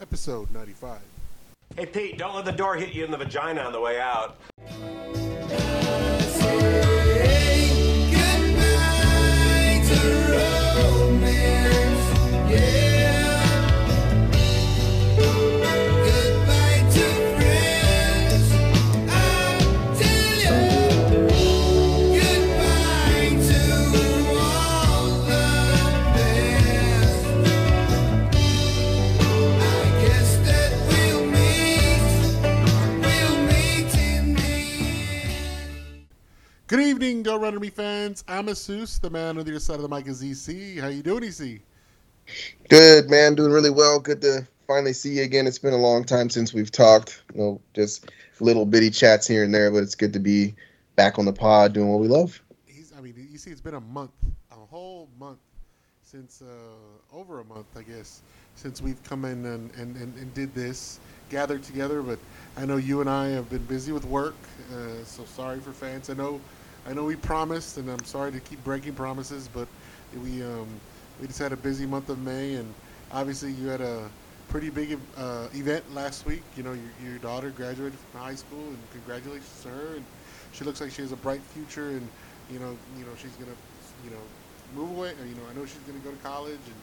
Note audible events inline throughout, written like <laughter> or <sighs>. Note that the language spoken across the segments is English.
episode 95. Hey, Pete, don't let the door hit you in the vagina on the way out. Good evening, Go Runner Me fans. I'm Asus, the man on the other side of the mic is EC. How you doing, EC? Good man, doing really well. Good to finally see you again. It's been a long time since we've talked. You know, just little bitty chats here and there, but it's good to be back on the pod doing what we love. He's, I mean, you see, it's been a month, a whole month since, uh, over a month, I guess, since we've come in and, and, and, and did this, gathered together. But I know you and I have been busy with work, uh, so sorry for fans. I know, I know we promised, and I'm sorry to keep breaking promises, but we um, we just had a busy month of May, and obviously you had a pretty big uh, event last week. You know, your, your daughter graduated from high school, and congratulations to her. And she looks like she has a bright future, and you know, you know, she's gonna, you know, move away. Or, you know, I know she's gonna go to college, and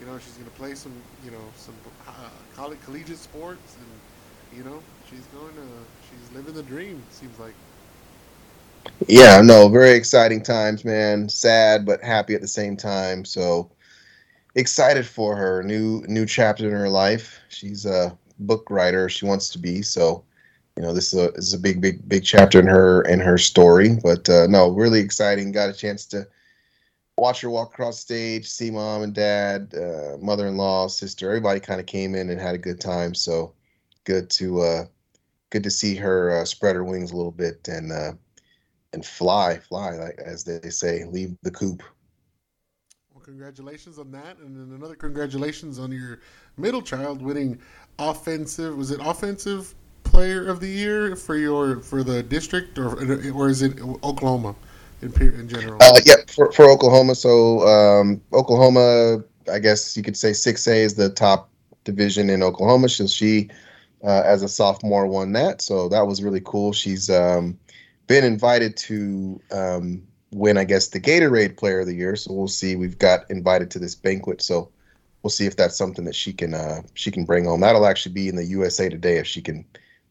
you know, she's gonna play some, you know, some uh, college collegiate sports, and you know, she's going to, she's living the dream. Seems like. Yeah, no, very exciting times, man. Sad but happy at the same time. So excited for her new new chapter in her life. She's a book writer. She wants to be. So you know, this is a, this is a big, big, big chapter in her in her story. But uh, no, really exciting. Got a chance to watch her walk across stage, see mom and dad, uh, mother-in-law, sister. Everybody kind of came in and had a good time. So good to uh, good to see her uh, spread her wings a little bit and uh, and fly, fly, like as they say, leave the coop. Well, congratulations on that, and then another congratulations on your middle child winning offensive. Was it offensive player of the year for your for the district, or or is it Oklahoma in in general? Uh, yeah, for, for Oklahoma. So um, Oklahoma, I guess you could say six A is the top division in Oklahoma. So she, uh, as a sophomore, won that. So that was really cool. She's um, been invited to um, win, I guess, the Gatorade Player of the Year. So we'll see. We've got invited to this banquet. So we'll see if that's something that she can uh, she can bring home. That'll actually be in the USA Today if she can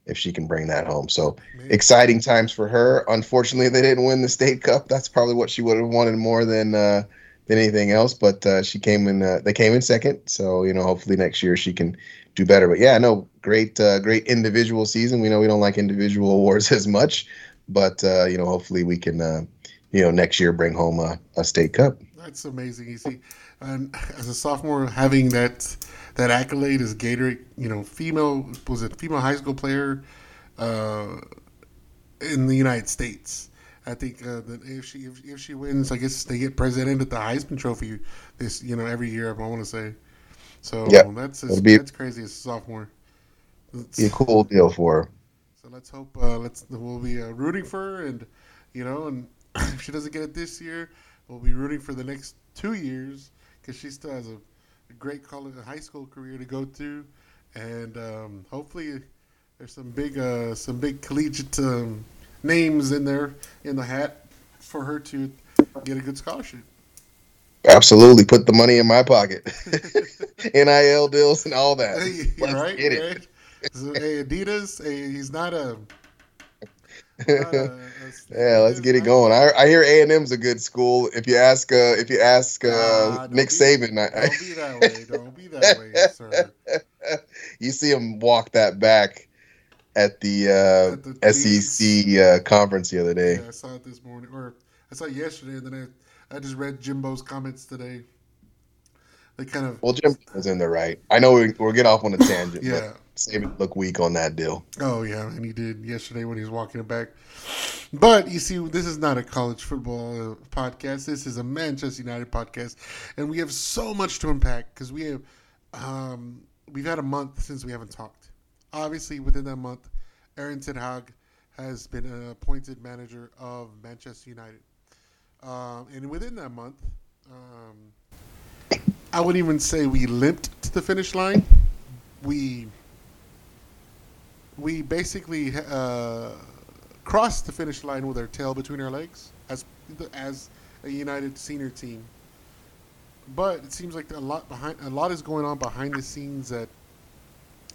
if she can bring that home. So exciting times for her. Unfortunately, they didn't win the state cup. That's probably what she would have wanted more than uh, than anything else. But uh, she came in. Uh, they came in second. So you know, hopefully next year she can do better. But yeah, no, great, uh, great individual season. We know we don't like individual <laughs> awards as much, but uh, you know, hopefully we can, uh, you know, next year bring home a, a state cup. That's amazing. You see, and as a sophomore, having that that accolade as Gatorade, you know, female was it female high school player uh, in the United States. I think uh, that if she if, if she wins, I guess they get presented at the Heisman Trophy this you know every year. I want to say. So Yeah. that's It'll be- that's crazy as a sophomore. It's- Be a cool deal for her. Let's hope uh, let's we'll be uh, rooting for her, and you know, and <clears throat> if she doesn't get it this year, we'll be rooting for the next two years because she still has a, a great college, a high school career to go through, and um, hopefully there's some big uh, some big collegiate um, names in there in the hat for her to get a good scholarship. Absolutely, put the money in my pocket. <laughs> NIL deals and all that. <laughs> Let's right, get it. right. <laughs> Hey, Adidas, hey, he's not a. not a- a- <laughs> Yeah, let's get it going. I, I hear A and M's a good school. If you ask, uh, if you ask uh, Nah, Nick be- Saban, I, Don't be that way. Don't be that way, <laughs> sir. you see him walk that back at the, At the uh, SEC uh, conference the other day. Yeah, I saw it this morning, or I saw it yesterday, and then I, I just read Jimbo's comments today. They kind of, Well, Jim was in there, right? I know we, we'll get off on a tangent, yeah. Saban weak on that deal. Oh yeah, and he did yesterday when he was walking it back. But you see, this is not a college football uh, podcast. This is a Manchester United podcast, and we have so much to unpack because we have um, we've had a month since we haven't talked. Obviously, within that month, Aaron Ten Hag has been appointed manager of Manchester United, um, and within that month, um, I wouldn't even say we limped to the finish line, we we basically uh, crossed the finish line with our tail between our legs as as a united senior team. But it seems like a lot behind a lot is going on behind the scenes that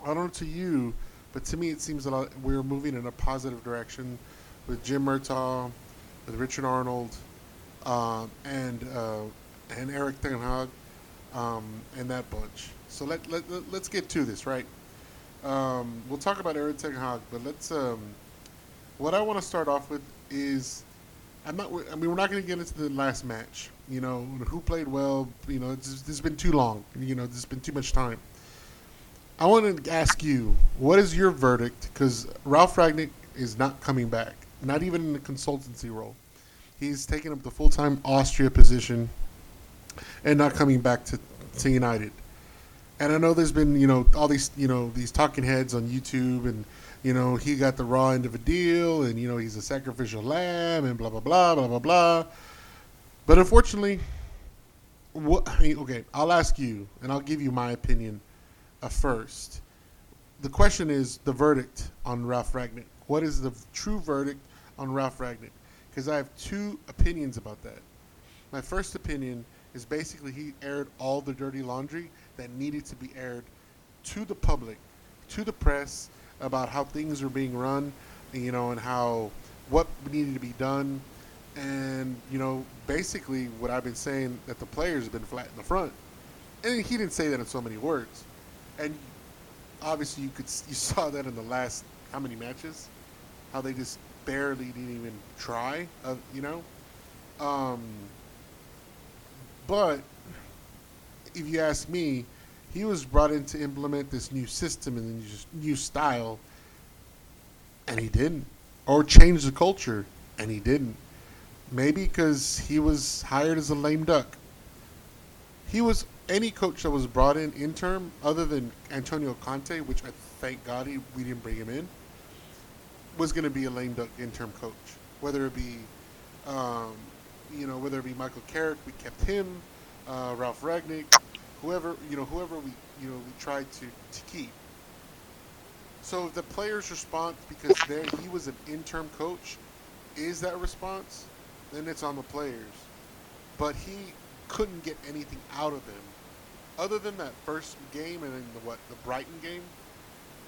I don't know to you, but to me it seems a lot we're moving in a positive direction with Jim Murtough, with Richard Arnold, um, and uh, and Erik Ten Hag, um, and that bunch. So let, let, let us get to this, right? Um, we'll talk about Erik Ten Hag, but let's. Um, what I want to start off with is, I'm not. I mean, we're not going to get into the last match. You know, who played well. You know, it's, this has been too long. You know, there's been too much time. I want to ask you, what is your verdict? Because Ralf Rangnick is not coming back, not even in the consultancy role. He's taking up the full time Austria position and not coming back to, to United. And I know there's been, you know, all these, you know, these talking heads on YouTube and, you know, he got the raw end of a deal and, you know, he's a sacrificial lamb and blah, blah, blah, blah, blah, blah. But unfortunately, what, I mean, okay, I'll ask you and I'll give you my opinion uh, first. The question is the verdict on Ralf Rangnick. What is the true verdict on Ralf Rangnick? Because I have two opinions about that. My first opinion is basically he aired all the dirty laundry that needed to be aired to the public, to the press about how things are being run, you know, and how what needed to be done, and you know, basically what I've been saying that the players have been flat in the front, and he didn't say that in so many words, and obviously you could you saw that in the last how many matches, how they just barely didn't even try, uh, you know. Um, but if you ask me, he was brought in to implement this new system and this new style, and he didn't, or change the culture, and he didn't. Maybe because he was hired as a lame duck. He was any coach that was brought in interim, other than Antonio Conte, which I thank God he, we didn't bring him in, was going to be a lame duck interim coach. Whether it be um, you know, whether it be Michael Carrick, we kept him, uh, Ralf Rangnick, whoever, you know, whoever we, you know, we tried to, to keep. So the players' response, because there he was an interim coach, is that response, then it's on the players. But he couldn't get anything out of them, other than that first game and then the what the Brighton game.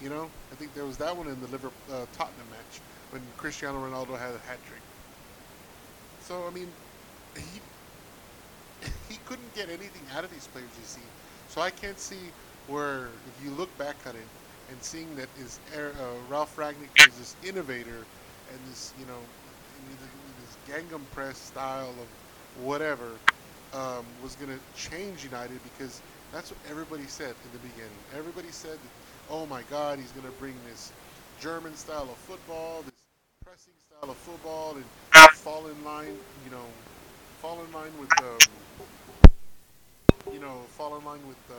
You know, I think there was that one in the Liverpool uh, Tottenham match when Cristiano Ronaldo had a hat trick. So I mean, he couldn't get anything out of these players. You see, so I can't see where if you look back at it and seeing that is uh, Ralf Rangnick is this innovator and this you know this Gegenpress press style of whatever um, was going to change United because that's what everybody said in the beginning. Everybody said, that, "Oh my God, he's going to bring this German style of football, this pressing style of football, and fall in line, you know, fall in line with, um, you know, fall in line with uh,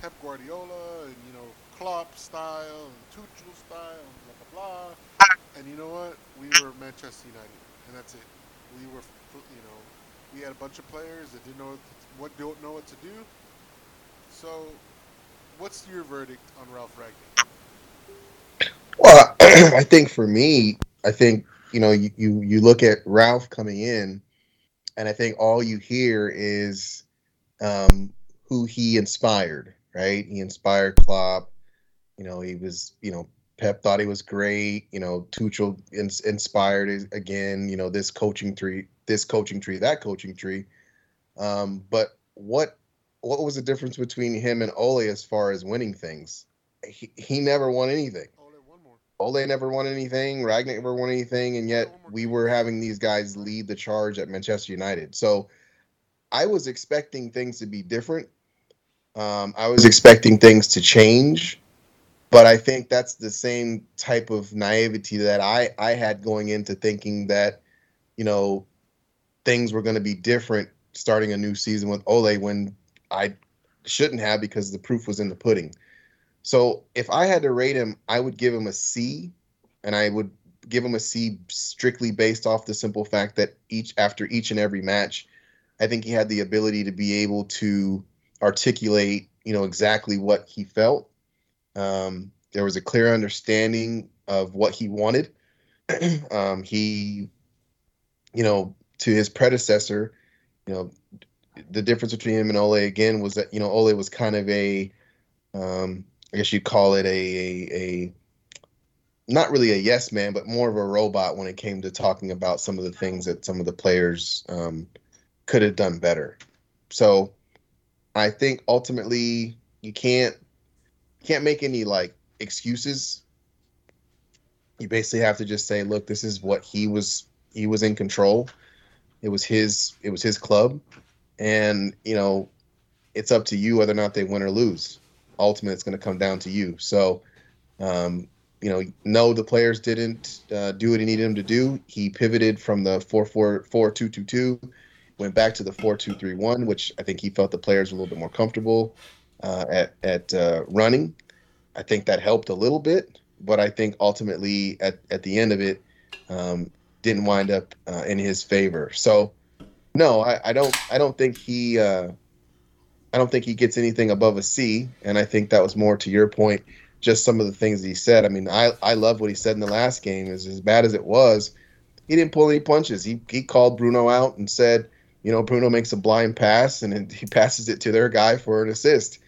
Pep Guardiola and you know Klopp style and Tuchel style and blah blah blah. And you know what? We were Manchester United, and that's it. We were, you know, we had a bunch of players that didn't know what don't know what to do. So, what's your verdict on Ralf Rangnick? Well, <clears throat> I think for me, I think you know you, you you look at Ralph coming in and I think all you hear is um, who he inspired. Right? He inspired Klopp. You know, he was. You know, Pep thought he was great. You know, Tuchel in, inspired again. You know, this coaching tree, this coaching tree, that coaching tree. Um, but what what was the difference between him and Ole as far as winning things? He, he never won anything. Ole never won anything. Rangnick never won anything, and yet we were having these guys lead the charge at Manchester United. So I was expecting things to be different. Um, I was expecting things to change, but I think that's the same type of naivety that I I had going into thinking that you know things were going to be different starting a new season with Ole when I shouldn't have because the proof was in the pudding. So if I had to rate him, I would give him a C, and I would give him a C strictly based off the simple fact that each after each and every match, I think he had the ability to be able to articulate, you know, exactly what he felt. Um, there was a clear understanding of what he wanted. <clears throat> um, he, you know, to his predecessor, you know, the difference between him and Ole again was that you know Ole was kind of a, um, I guess you'd call it a, a, a not really a yes man, but more of a robot when it came to talking about some of the things that some of the players um, could have done better. So I think ultimately you can't can't make any like excuses. You basically have to just say, look, this is what he was he was in control. It was his it was his club. And, you know, it's up to you whether or not they win or lose. Ultimately it's gonna come down to you. So um, you know, no, the players didn't uh, do what he needed him to do. He pivoted from the 4 4 4 2 2 2, went back to the 4 2 3 1, which I think he felt the players were a little bit more comfortable uh, at, at uh, running. I think that helped a little bit, but I think ultimately at, at the end of it, um, didn't wind up uh, in his favor. So, no, I, I don't. I don't think he. Uh, I don't think he gets anything above a C, and I think that was more to your point just some of the things he said. I mean, I I love what he said in the last game. Is as bad as it was, he didn't pull any punches. He he called Bruno out and said, you know, Bruno makes a blind pass and he passes it to their guy for an assist.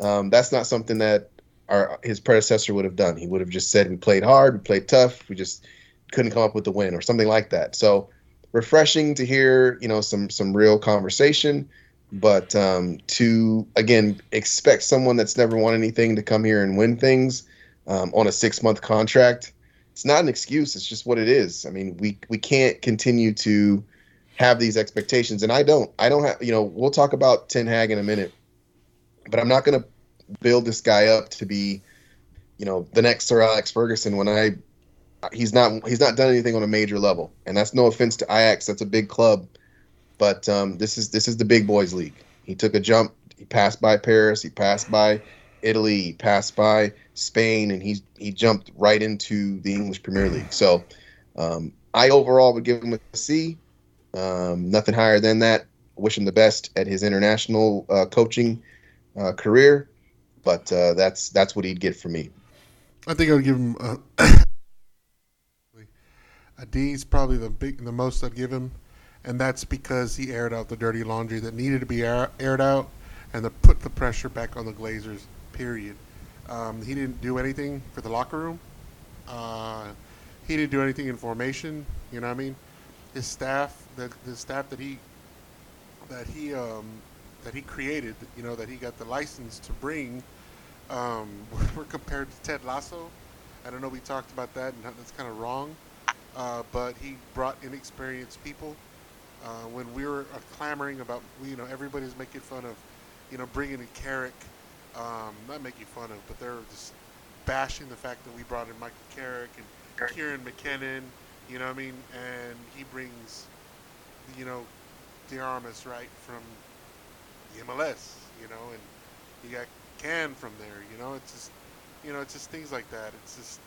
Um, that's not something that our his predecessor would have done. He would have just said, "We played hard, we played tough, we just couldn't come up with the win," or something like that. So refreshing to hear, you know, some some real conversation. But um, to again expect someone that's never won anything to come here and win things um, on a six month contract, it's not an excuse. It's just what it is. I mean, we we can't continue to have these expectations, and I don't. I don't have. You know, we'll talk about Ten Hag in a minute, but I'm not going to build this guy up to be, you know, the next Sir Alex Ferguson when I he's not he's not done anything on a major level, and that's no offense to Ajax. That's a big club but um, this is this is the big boys league. He took a jump. He passed by Paris. He passed by Italy. He passed by Spain, and he he jumped right into the English Premier League. So um, I overall would give him a C. Um, nothing higher than that. Wish him the best at his international uh, coaching uh, career, but uh, that's that's what he'd get from me. I think I would give him a, <coughs> a D. Is probably the big the most I'd give him and that's because he aired out the dirty laundry that needed to be air, aired out and to put the pressure back on the Glazers. Period. Um, he didn't do anything for the locker room. Uh, he didn't do anything in formation. You know what I mean? His staff, the, the staff that he that he um, that he created, you know, that he got the license to bring, um, <laughs> were compared to Ted Lasso. I don't know. We talked about that, and that's kind of wrong. Uh, but he brought inexperienced people uh, when we were uh, clamoring about, you know, everybody's making fun of, you know, bringing in Carrick, um, not making fun of, but they're just bashing the fact that we brought in Michael Carrick and Kieran McKenna, you know what I mean? And he brings, you know, Diarmas right from the MLS, you know, and he got Can from there, you know. It's just, you know, it's just things like that. It's just,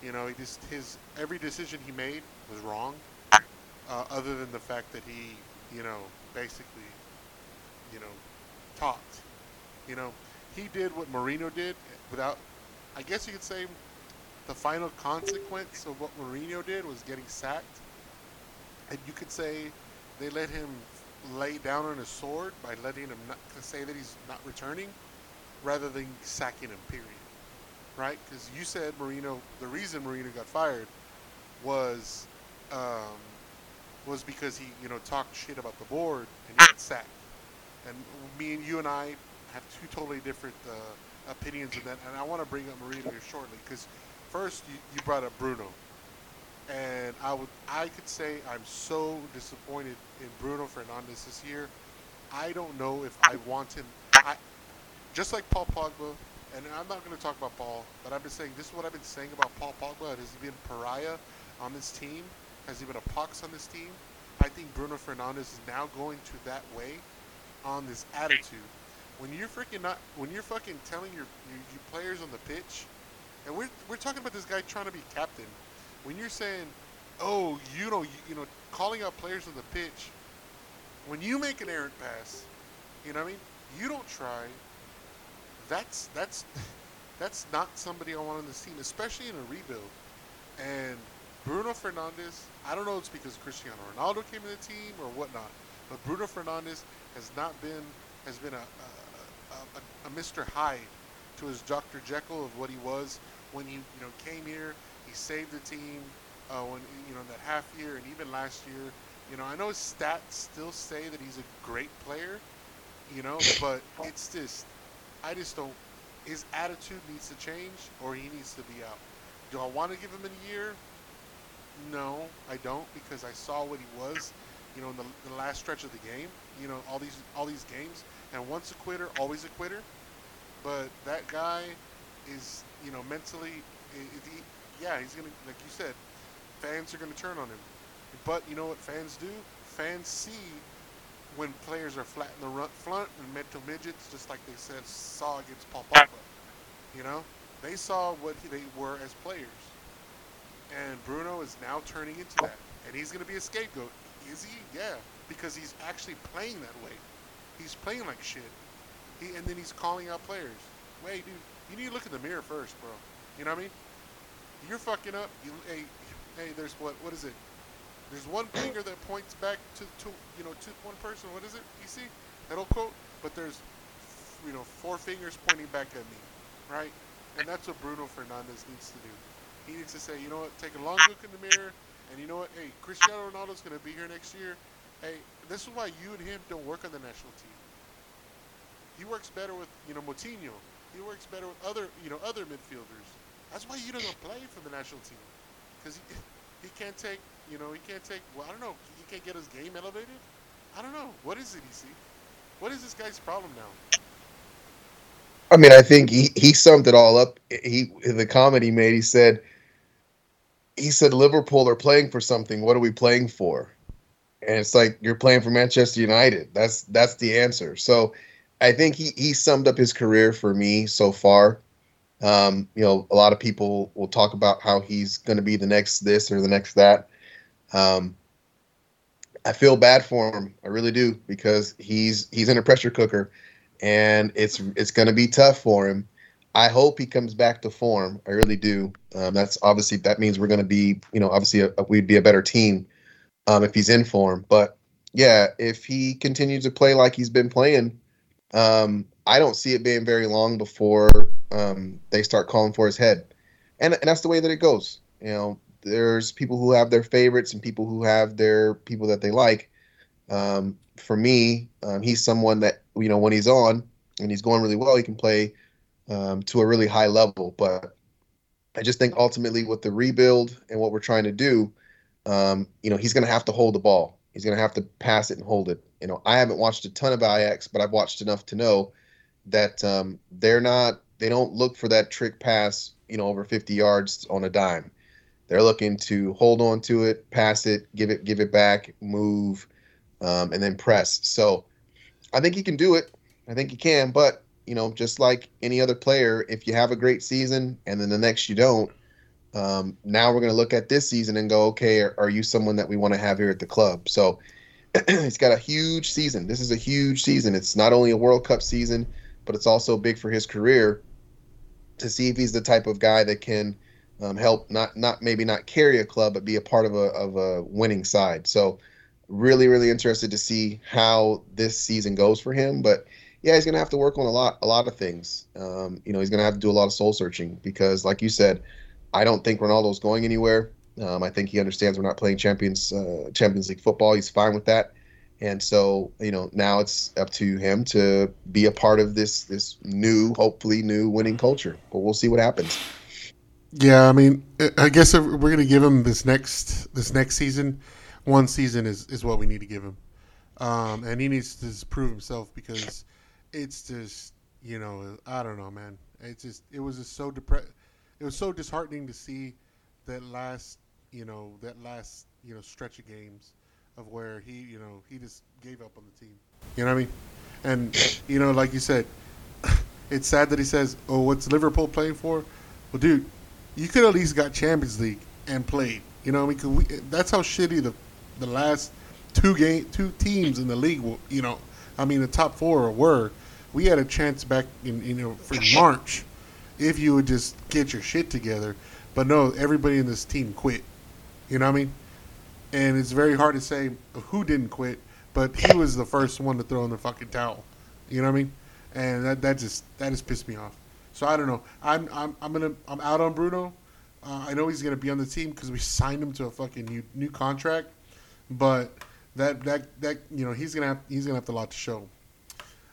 you know, he just his every decision he made was wrong uh, other than the fact that he, you know, basically, you know, talked. You know, he did what Mourinho did without, I guess you could say, the final consequence of what Mourinho did was getting sacked. And you could say they let him lay down on his sword by letting him not, to say that he's not returning rather than sacking him, period. Right? Because you said Mourinho, the reason Mourinho got fired was um, was because he, you know, talked shit about the board and he got sacked. And me and you and I have two totally different uh, opinions on that. And I want to bring up Mourinho here shortly because first you, you brought up Bruno, and I would I could say I'm so disappointed in Bruno Fernandes this year. I don't know if I want him. I, just like Paul Pogba, and I'm not going to talk about Paul, but I've been saying this is what I've been saying about Paul Pogba. Has he been pariah on this team? Has he been a pox on this team? I think Bruno Fernandes is now going to that way on this attitude. When you're freaking not, when you're fucking telling your, your, your players on the pitch, and we're, we're talking about this guy trying to be captain. When you're saying, oh, you know, you, you know, calling out players on the pitch, when you make an errant pass, you know what I mean? You don't try. That's that's <laughs> That's not somebody I want on this team, especially in a rebuild. And Bruno Fernandes, I don't know it's because Cristiano Ronaldo came in the team or whatnot, but Bruno Fernandes has not been has been a, a, a, a Mr. Hyde to his Dr. Jekyll of what he was when he you know came here. He saved the team uh, when you know that half year and even last year. You know I know his stats still say that he's a great player, you know, <laughs> but it's just I just don't. His attitude needs to change, or he needs to be out. Do I want to give him a year? No, I don't because I saw what he was, you know, in the, the last stretch of the game. You know, all these all these games, and once a quitter, always a quitter. But that guy is, you know, mentally, he, yeah, he's gonna, like you said, fans are gonna turn on him. But you know what fans do? Fans see when players are flat in the front and mental midgets, just like they said saw against Pogba. You know, they saw what they were as players, and Bruno is now turning into that, and he's going to be a scapegoat. Is he? Yeah, because he's actually playing that way. He's playing like shit. He, and then he's calling out players. Wait, dude, you need to look in the mirror first, bro. You know what I mean? You're fucking up. You, hey, hey, there's what? What is it? There's one finger that points back to, to you know to one person. What is it? You see that old quote? But there's you know four fingers pointing back at me, right? And that's what Bruno Fernandes needs to do. He needs to say, you know what, take a long look in the mirror, and you know what, hey, Cristiano Ronaldo's to be here next year. Hey, this is why you and him don't work on the national team. He works better with you know Moutinho. He works better with other you know other midfielders. That's why he doesn't play for the national team, because he <laughs> he can't take you know, he can't take. Well, I don't know. He can't get his game elevated. I don't know. What is it, EC? What is this guy's problem now? I mean, I think he, he summed it all up. He the comment he made. He said, he said Liverpool are playing for something. What are we playing for? And it's like you're playing for Manchester United. That's that's the answer. So, I think he he summed up his career for me so far. Um, you know, a lot of people will talk about how he's going to be the next this or the next that. Um, I feel bad for him. I really do because he's he's in a pressure cooker, and it's it's going to be tough for him. I hope he comes back to form. I really do. Um, that's obviously that means we're going to be you know obviously a, a, we'd be a better team um, if he's in form. But yeah, if he continues to play like he's been playing, um, I don't see it being very long before um, they start calling for his head, and and that's the way that it goes. You know, there's people who have their favorites and people who have their people that they like. Um, for me, um, he's someone that you know when he's on and he's going really well, he can play um, to a really high level. But I just think ultimately with the rebuild and what we're trying to do, um, you know, he's going to have to hold the ball. He's going to have to pass it and hold it. You know, I haven't watched a ton of Ajax, but I've watched enough to know that um, they're not. They don't look for that trick pass, you know, over 50 yards on a dime they're looking to hold on to it, pass it, give it, give it back, move, um, and then press. So I think he can do it. I think he can. But you know, just like any other player, if you have a great season and then the next you don't, um, now we're going to look at this season and go, okay, are, are you someone that we want to have here at the club? So <clears throat> he's got a huge season. This is a huge season. It's not only a World Cup season, but it's also big for his career to see if he's the type of guy that can um, help not not maybe not carry a club, but be a part of a of a winning side. So really really interested to see how this season goes for him. But yeah, he's gonna have to work on a lot a lot of things. Um, you know, he's gonna have to do a lot of soul searching because, like you said, I don't think Ronaldo's going anywhere. Um, I think he understands we're not playing Champions uh, Champions League football. He's fine with that. And so, you know, now it's up to him to be a part of this this new, hopefully new winning culture. But we'll see what happens. Yeah, I mean, I guess we're gonna give him this next this next season, one season is, is what we need to give him, um, and he needs to prove himself because it's just you know I don't know, man. It's just it was just so depressed. It was so disheartening to see that last you know that last you know stretch of games of where he you know he just gave up on the team. You know what I mean? And you know, like you said, <laughs> it's sad that he says, "Oh, what's Liverpool playing for?" Well, dude, you could at least got Champions League and played. You know, what I mean, we, that's how shitty the the last two game two teams in the league. You know, I mean, the top four were. We had a chance back in you know for March, if you would just get your shit together. But no, everybody in this team quit. You know what I mean? And it's very hard to say who didn't quit, but he was the first one to throw in the fucking towel. You know what I mean? And that that just that just pissed me off. So I don't know. I'm I'm I'm gonna I'm out on Bruno. Uh, I know he's gonna be on the team because we signed him to a fucking new new contract, but that that that you know he's gonna have he's gonna have a lot to show.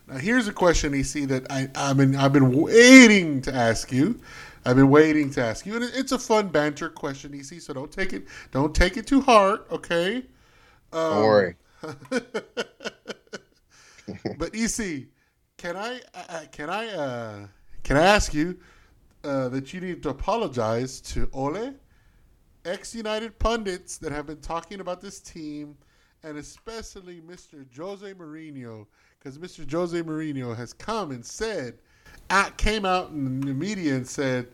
Now here's a question, EC, that I I've been I've been waiting to ask you. I've been waiting to ask you, and it's a fun banter question, EC. So don't take it don't take it too hard, okay? Um, Don't worry. <laughs> but EC, can I uh, can I uh, can I ask you uh, that you need to apologize to Ole, ex United pundits that have been talking about this team, and especially Mr. Jose Mourinho, because Mr. Jose Mourinho has come and said, at, came out in the media and said.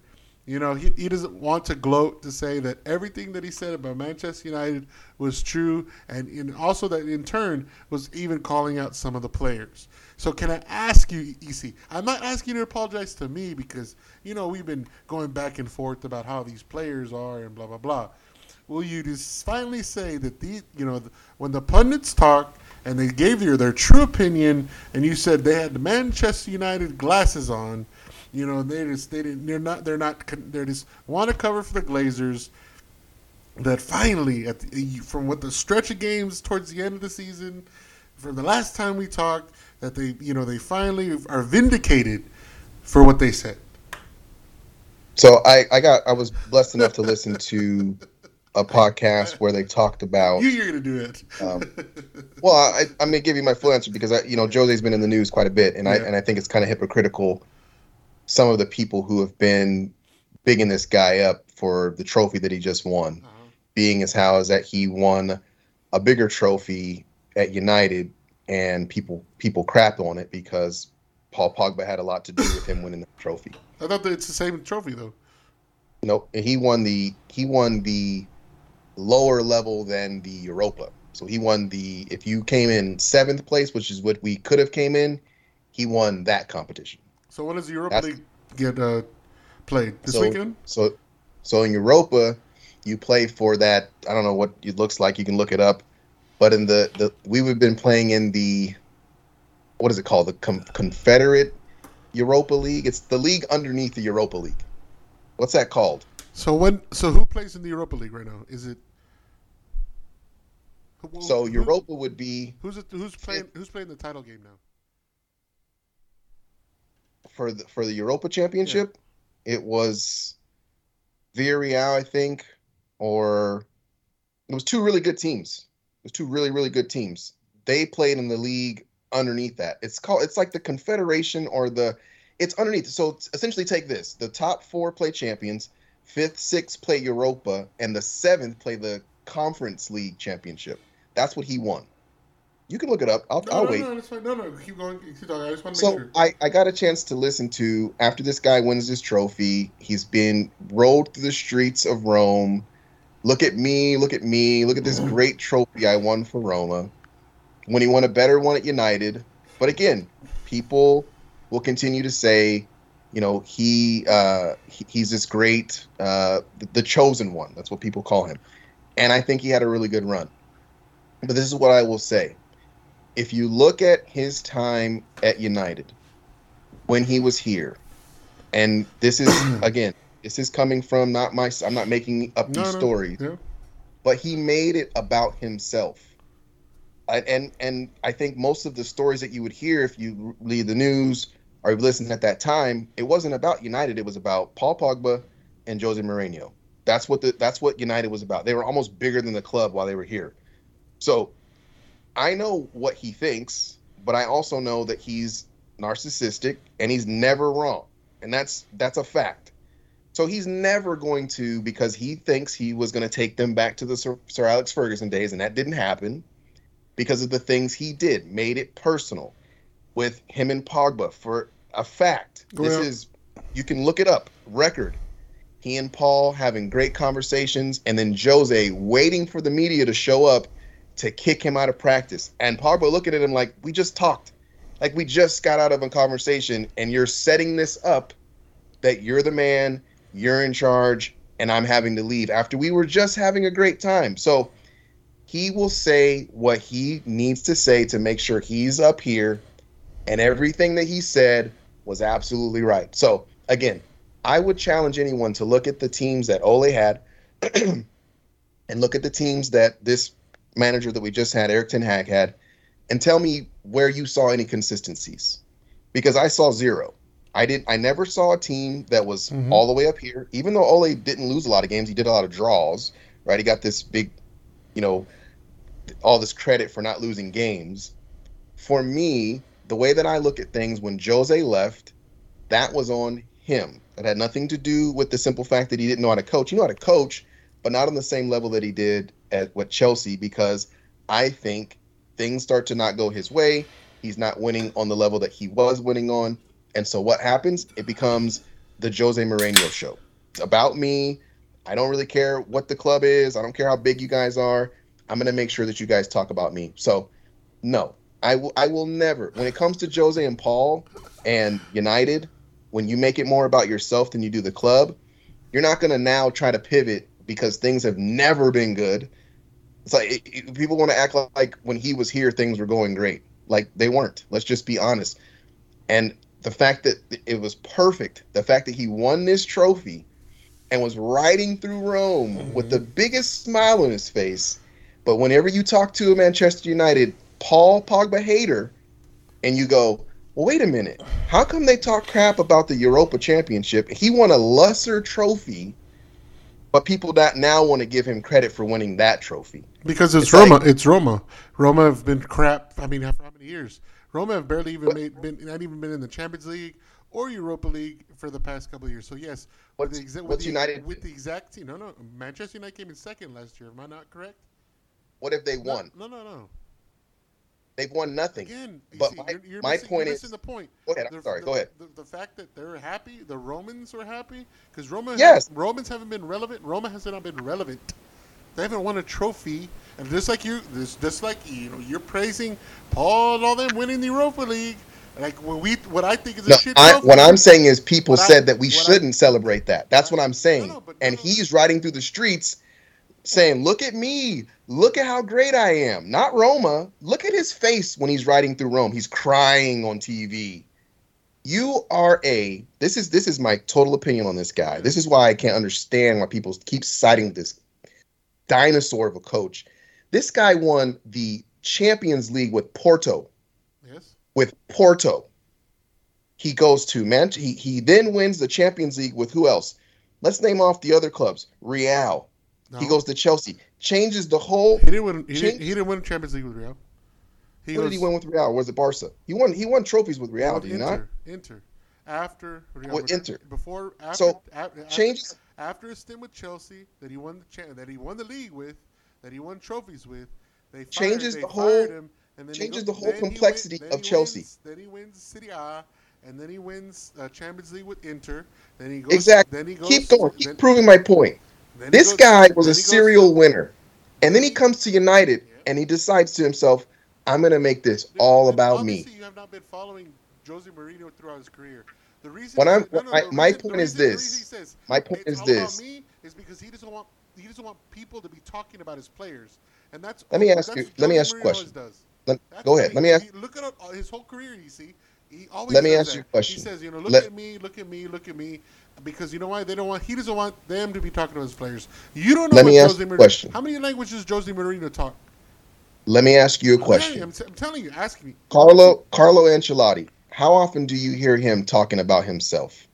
You know, he, he doesn't want to gloat to say that everything that he said about Manchester United was true, and in, also that in turn was even calling out some of the players. So, can I ask you, EC? I'm not asking you to apologize to me because, you know, we've been going back and forth about how these players are and blah, blah, blah. Will you just finally say that these, you know, when the pundits talk and they gave you their true opinion and you said they had the Manchester United glasses on, you know, they just they didn't. They're not. They're not. They just want to cover for the Glazers. That finally, at the, from what the stretch of games towards the end of the season, from the last time we talked, that they, you know, they finally are vindicated for what they said. So I, I got I was blessed enough to listen to a podcast where they talked about. You, you're gonna do it. Um, <laughs> well, I, I'm gonna give you my full answer because I, you know, Jose's been in the news quite a bit, and I and I think it's kind of hypocritical. Some of the people who have been bigging this guy up for the trophy that he just won, Uh-huh. being as how is that he won a bigger trophy at United, and people people crap on it because Paul Pogba had a lot to do with him winning the trophy. I thought that it's the same trophy though. Nope. He won the he won the lower level than the Europa. So he won the if you came in seventh place, which is what we could have came in, he won that competition. So when does the Europa That's- League get uh, played this so, weekend? So so in Europa, you play for that. I don't know what it looks like. You can look it up. But in the the we've been playing in the what is it called? The Com- Confederate Europa League. It's the league underneath the Europa League. What's that called? So when? So who plays in the Europa League right now? Is it? who- So who- Europa would be Who's it, who's playing? Who's playing the title game now? for the for the Europa Championship, it was Villarreal, I think, or it was two really good teams. It was two really really good teams. They played in the league underneath that. It's called it's like the Confederation or the it's underneath. So essentially, take this: the top four play champions, fifth, sixth play Europa, and the seventh play the Conference League Championship. That's what he won. You can look it up. I'll, No, I'll no, wait. no, fine. No, no, keep going. Keep talking. I just want to So make sure. I, I got a chance to listen to after this guy wins this trophy, he's been rolled through the streets of Rome. Look at me, look at me, look at this mm-hmm. great trophy I won for Roma. When he won a better one at United. But again, people will continue to say, you know, he, uh, he he's this great uh, the, the chosen one. That's what people call him. And I think he had a really good run. But this is what I will say if you look at his time at United when he was here, and this is <clears throat> again, this is coming from not my. I'm not making up No, these no, stories, Yeah. but he made it about himself. I, and and I think most of the stories that you would hear if you read the news or you listen at that time, it wasn't about United. It was about Paul Pogba and Jose Mourinho. That's what the that's what United was about. They were almost bigger than the club while they were here. So I know what he thinks, but I also know that he's narcissistic and he's never wrong. And that's that's a fact. So he's never going to because he thinks he was going to take them back to the Sir, Sir Alex Ferguson days and that didn't happen because of the things he did, made it personal with him and Pogba for a fact. This is you can look it up. Record. He and Paul having great conversations and then Jose waiting for the media to show up to kick him out of practice. And Pogba looking at him like, we just talked. Like we just got out of a conversation and you're setting this up that you're the man, you're in charge, and I'm having to leave after we were just having a great time. So he will say what he needs to say to make sure he's up here, and everything that he said was absolutely right. So again, I would challenge anyone to look at the teams that Ole had <clears throat> and look at the teams that this manager that we just had, Erik Ten Hag, had, and tell me where you saw any consistencies. Because I saw zero. I didn't I never saw a team that was Mhm. all the way up here. Even though Ole didn't lose a lot of games, he did a lot of draws, right? He got this big, you know, all this credit for not losing games. For me, the way that I look at things when Jose left, that was on him. It had nothing to do with the simple fact that he didn't know how to coach. He knew how to coach, but not on the same level that he did at what Chelsea because I think things start to not go his way. He's not winning on the level that he was winning on. And so what happens? It becomes the Jose Mourinho show. It's about me. I don't really care what the club is. I don't care how big you guys are. I'm going to make sure that you guys talk about me. So, no, I will. I will never. When it comes to Jose and Paul and United, when you make it more about yourself than you do the club, you're not going to now try to pivot because things have never been good. It's like it, it- people want to act like, like when he was here, things were going great. Like they weren't. Let's just be honest. And the fact that it was perfect, the fact that he won this trophy and was riding through Rome with the mm-hmm. biggest smile on his face. But whenever you talk to a Manchester United Paul Pogba hater, and you go, well, wait a minute, how come they talk crap about the Europa Championship? He won a lesser trophy, but people that now want to give him credit for winning that trophy. Because it's, It's Roma. like- it's Roma. Roma have been crap. I mean, for how many years? Roma have barely even made, been not even been in the Champions League or Europa League for the past couple of years. So yes, with the exa- with what's the, United- with the exact team. No, no, Manchester United came in second last year. Am I not correct? What if they No, won? No, no, no. They've won nothing. Again, But see, my- you're, you're my missing, point you're is- the point. Go ahead. I'm The- sorry. the- Go ahead. The, the fact that they're happy, the Romans are happy, because Roma, Yes. Romans haven't been relevant. Roma has not been relevant. They haven't won a trophy, and just like you, this just like you know, you're praising Paul and all them winning the Europa League. Like when we, what I think is a no, shit. I, what I'm saying is people What I- said that we shouldn't celebrate that. That's what I'm saying. No, no, but- and he's riding through the streets saying, "Look at me. Look at how great I am." Not Roma. Look at his face when he's riding through Rome. He's crying on TV. You are a this is this is my total opinion on this guy. This is why I can't understand why people keep citing this dinosaur of a coach. This guy won the Champions League with Porto yes, with Porto. He goes to Man. He he then wins the Champions League with who else? Let's name off the other clubs. Real. No. He goes to Chelsea. Changes the whole. He didn't win. He, didn't, he didn't win Champions League with Real. He What did he win with Real? Was it Barca? He won. He won trophies with Real. with Did he not? Inter. After Real With. Inter. Before after, So, after, Changes. after a stint with Chelsea that he won the cha- that he won the league with, that he won trophies with, they fired, Changes they the whole- him, changes goes- the whole complexity win- of Chelsea. Wins, then he wins Serie A, and then he wins uh, Champions League with Inter. Then he goes. Exactly. Then he goes. Keep going. Keep then- proving my point. Then This guy was a he goes- serial winner, and then he comes to United and he decides to himself, "I'm going to make this Dude, all about me." You have not been following Jose Mourinho throughout his career. The reason What I'm- no, no, my- the my reason- point is this. says, My point is this. Me is because he doesn't want he doesn't want people to be talking about his players, and that's Let me ask you- let me ask you a question. does. Let- go ahead. he- Let me ask. look at his whole career. You see, he always. Let me ask you a question. He says, you know, look Let- at me, look at me, look at me, because you know why they don't want. He doesn't want them to be talking to his players. You don't know Let what me ask Jose you a Mourinho. question. How many languages does Jose Mourinho talk? Let me ask you a question. I'm, t- I'm telling you, ask me. Carlo Carlo Ancelotti. How often do you hear him talking about himself?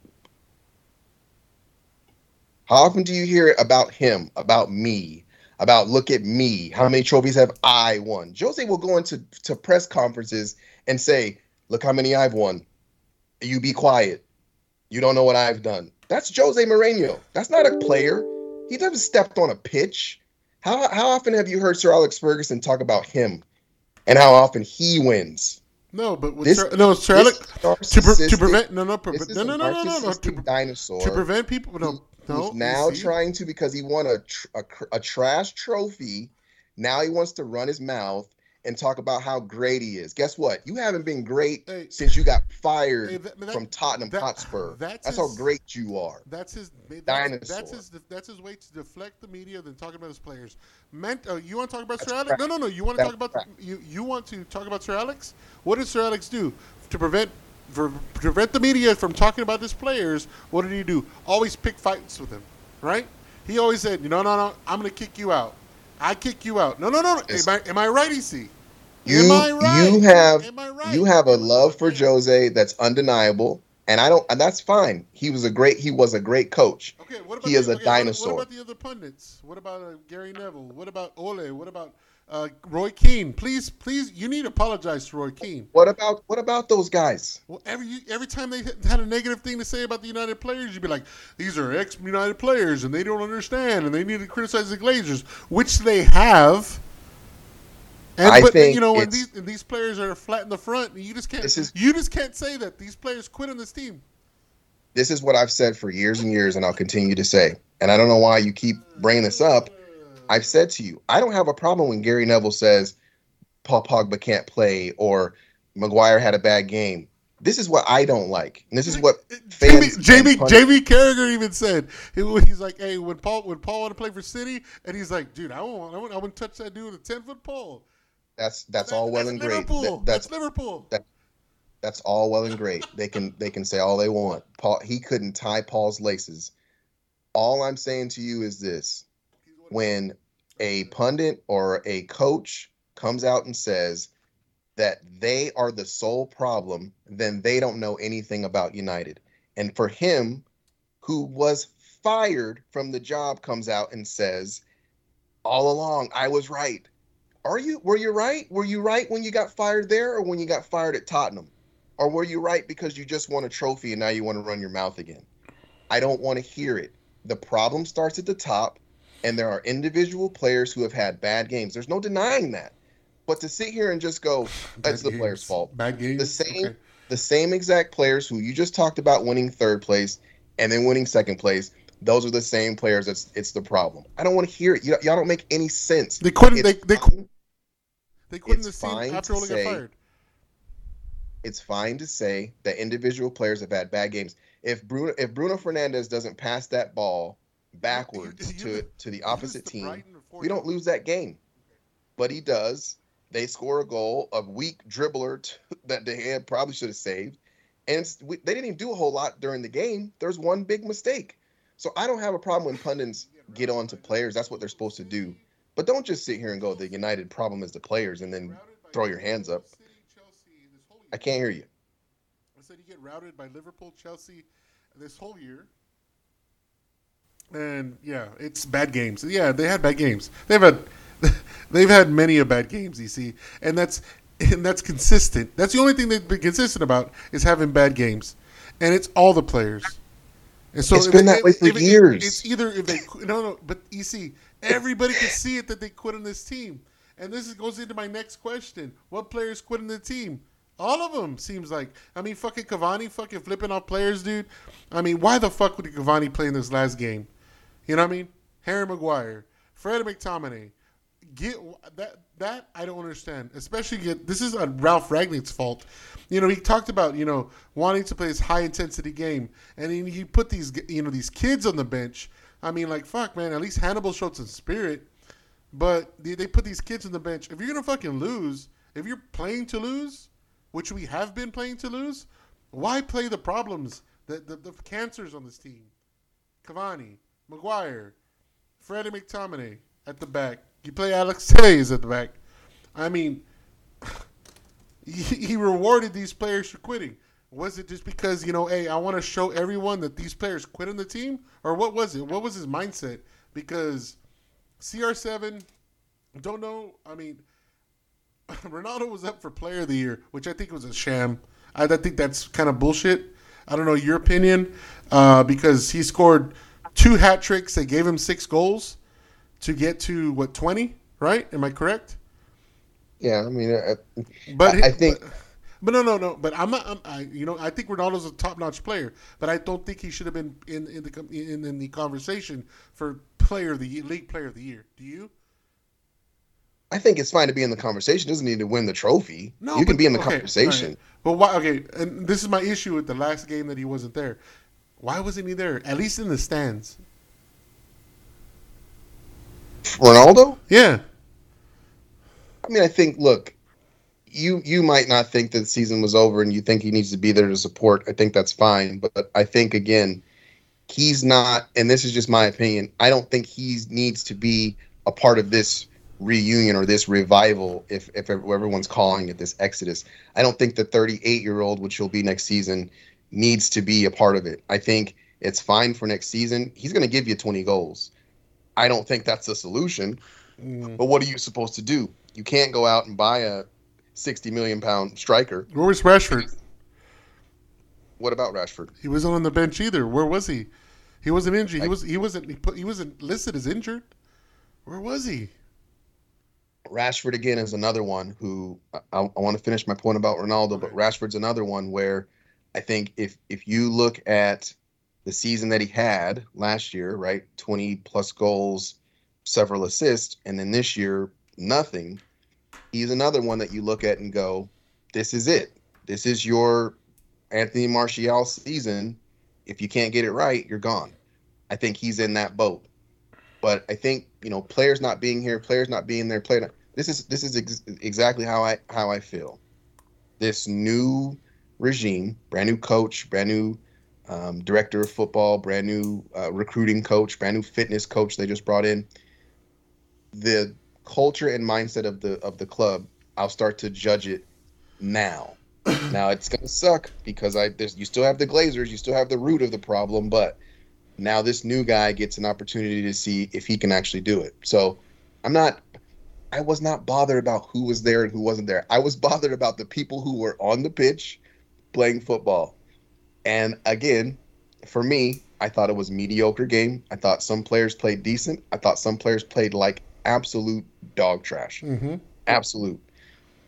How often do you hear about him, about me, about look at me? How many trophies have I won? Jose will go into to press conferences and say, "Look how many I've won." You be quiet. You don't know what I've done. That's Jose Mourinho. That's not a player. He never stepped on a pitch. How how often have you heard Sir Alex Ferguson talk about him and how often he wins? No, but with This- Sir, no, Sir Alex, to, pre- to prevent no no pre- no no no no no no to, dinosaur to prevent people no no you now trying to because he won a, tr- a a trash trophy. Now he wants to run his mouth and talk about how great he is. Guess what? You haven't been great Hey. since you got fired Hey, that- that- from Tottenham that- Hotspur. that's That's, how great you are. That's his. That's, Dinosaur. that's his. That's his way to deflect the media than talking about his players. Meant. Uh, you want to talk about Sir Alex? No, no, no. You want to talk about crap. you. You want to talk about Sir Alex? What did Sir Alex do to prevent for prevent the media from talking about his players? What did he do? Always pick fights with him, right? He always said, "No, no, no. I'm going to kick you out. I kick you out. No, no, no. Am I, am I right, EC? You Am I right? you have right? you have a love for? Jose that's undeniable, and I don't, and that's fine. He was a great he was a great coach. Okay, what about He the, is a okay, what- What, about the other pundits? What about uh, Gary Neville? What about Ole? What about uh, Roy Keane? Please, please, you need to apologize to Roy Keane. What about what about those guys? Well, every every time they had a negative thing to say about the United players, you'd be like, "These are ex-United players, and they don't understand, and they need to criticize the Glazers," which they have. And I but think you know when these and these players are flat in the front, you just can't is- you just can't say that these players quit on this team. This is what I've said for years and years, and I'll continue to say. And I don't know why you keep bringing this up. I've said to you, I don't have a problem when Gary Neville says Paul Pogba can't play or Maguire had a bad game. This is what I don't like, and this is what Jamie, Jamie, Jamie Carragher even said he, he's like, "Hey, when Paul when Paul wanted to play for City, and he's like, dude, I won't, I won't, I wouldn't touch that dude with a ten foot pole. That's that's That- all well and great. That- that's, that's Liverpool. that- that's all well and great. They can they can say all they want. Paul he couldn't tie Paul's laces. All I'm saying to you is this: when a pundit or a coach comes out and says that they are the sole problem, then they don't know anything about United. And for him, who was fired from the job, comes out and says, all along, I was right. Are you were you right? Were you right when you got fired there or when you got fired at Tottenham? Or were you right because you just won a trophy and now you want to run your mouth again? I don't want to hear it. The problem starts at the top, and there are individual players who have had bad games. There's no denying that. But to sit here and just go, <sighs> that's Bad the player's fault. Bad games. The same Okay. the same exact players who you just talked about winning third place and then winning second place, those are the same players that's it's the problem. I don't want to hear it. You, y'all don't make any sense. They couldn't. They It's they, fine- they couldn't it's the fine after to Ole got say- fired. it's fine to say that individual players have had bad games. If Bruno if Bruno Fernandes doesn't pass that ball backwards <laughs> to to the opposite used team, we don't lose that game. But he does. They score a goal, a weak dribbler t- <laughs> that De Gea probably should have saved, and we, they didn't even do a whole lot during the game. There's one big mistake. So I don't have a problem when pundits get on to players. That's what they're supposed to do. But don't just sit here and go, the United problem is the players, and then throw your hands up. I can't hear you. I said you get routed by Liverpool, Chelsea, this whole year. And yeah, it's bad games. Yeah, they had bad games. They've had <laughs> they've had many a bad games, you see. And that's and that's consistent. That's the only thing they've been consistent about is having bad games. And it's all the players. And so It's been they- that way for it- years. It's either if they no no, but you see, everybody can see it that they quit on this team. And this goes into my next question: What players quit on the team? All of them seems like. I mean, fucking Cavani, fucking flipping off players, dude. I mean, why the fuck would Cavani play in this last game? You know what I mean? Harry Maguire, Fred McTominay. Get that that I don't understand. Especially get this is Ralf Rangnick's fault. You know, he talked about you know wanting to play this high intensity game, and he, he put these you know these kids on the bench. I mean, like fuck, man. At least Hannibal showed some spirit. But they, they put these kids on the bench. If you're gonna fucking lose, if you're playing to lose, which we have been playing to lose, why play the problems, the the, the cancers on this team? Cavani, Maguire, Freddie McTominay at the back. You play Alex Telles at the back. I mean, <laughs> he, he rewarded these players for quitting. Was it just because you know, hey, I want to show everyone that these players quit on the team, or what was it? What was his mindset? Because CR7, don't know. I mean, <laughs> Ronaldo was up for Player of the Year, which I think was a sham. I, I think that's kind of bullshit. I don't know your opinion, uh, because he scored two hat tricks They gave him six goals to get to what twenty, right? Am I correct? Yeah, I mean, uh, But I- I think- but, but no, no, no. But I'm not. I'm, I, you know, I think Ronaldo's a top-notch player, but I don't think he should have been in in the in, in the conversation for player of the year, league player of the year. Do you? I think it's fine to be in the conversation. Doesn't need to win the trophy. No, you can be in the okay, conversation. alright. But why? Okay, and this is my issue with the last game that he wasn't there. Why wasn't he there? At least in the stands. Ronaldo? Yeah. I mean, I think look, you you might not think that the season was over and you think he needs to be there to support. I think that's fine, but I think again, he's not and this is just my opinion. I don't think he needs to be a part of this reunion or this revival if if everyone's calling it this exodus. I don't think the 38-year-old which he'll be next season needs to be a part of it. I think it's fine for next season. He's going to give you 20 goals. I don't think that's the solution. Mm. But what are you supposed to do? You can't go out and buy a 60 million pound striker. Where was Rashford? What about Rashford? He wasn't on the bench either. Where was he? He wasn't injured. He was. He wasn't. He, put, he wasn't listed as injured. Where was he? Rashford again is another one who I, I want to finish my point about Ronaldo, but Rashford's another one where I think if if you look at the season that he had last year, right, 20 plus goals, several assists, and then this year nothing. He's another one that you look at and go, this is it. This is your Anthony Martial season. If you can't get it right, you're gone. I think he's in that boat. But I think you know players not being here, players not being there, player. Not, this is this is ex- exactly how I how I feel. This new regime, brand new coach, brand new um, director of football, brand new uh, recruiting coach, brand new fitness coach they just brought in. The culture and mindset of the of the club, I'll start to judge it now. <clears throat> now it's gonna suck because I there's you still have the Glazers, you still have the root of the problem, but now this new guy gets an opportunity to see if he can actually do it. So I'm not I was not bothered about who was there and who wasn't there. I was <laughs> bothered about the people who were on the pitch playing football. And again, for me, I thought it was a mediocre game. I thought some players played decent. I thought some players played like absolute dog trash. Mm-hmm. Absolute.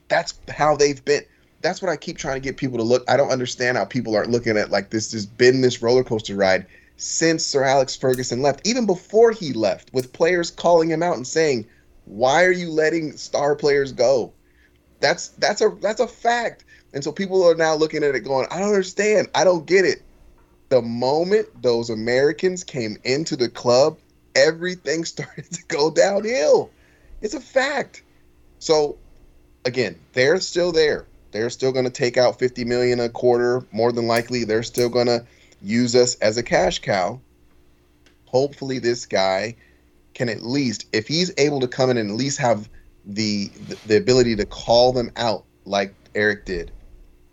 That's how they've been. That's what I keep trying to get people to look. I don't understand how people aren't looking at like this has been this roller coaster ride since Sir Alex Ferguson left, even before he left, with players calling him out and saying, "Why are you letting star players go?" That's that's a that's a fact. And so people are now looking at it going, "I don't understand. I don't get it." The moment those Americans came into the club, everything <laughs> started to go downhill. It's a fact. So again, they're still there. They're still going to take out 50 million a quarter more than likely. They're still going to use us as a cash cow. Hopefully this guy can at least if he's able to come in and at least have the the, ability to call them out like Eric did.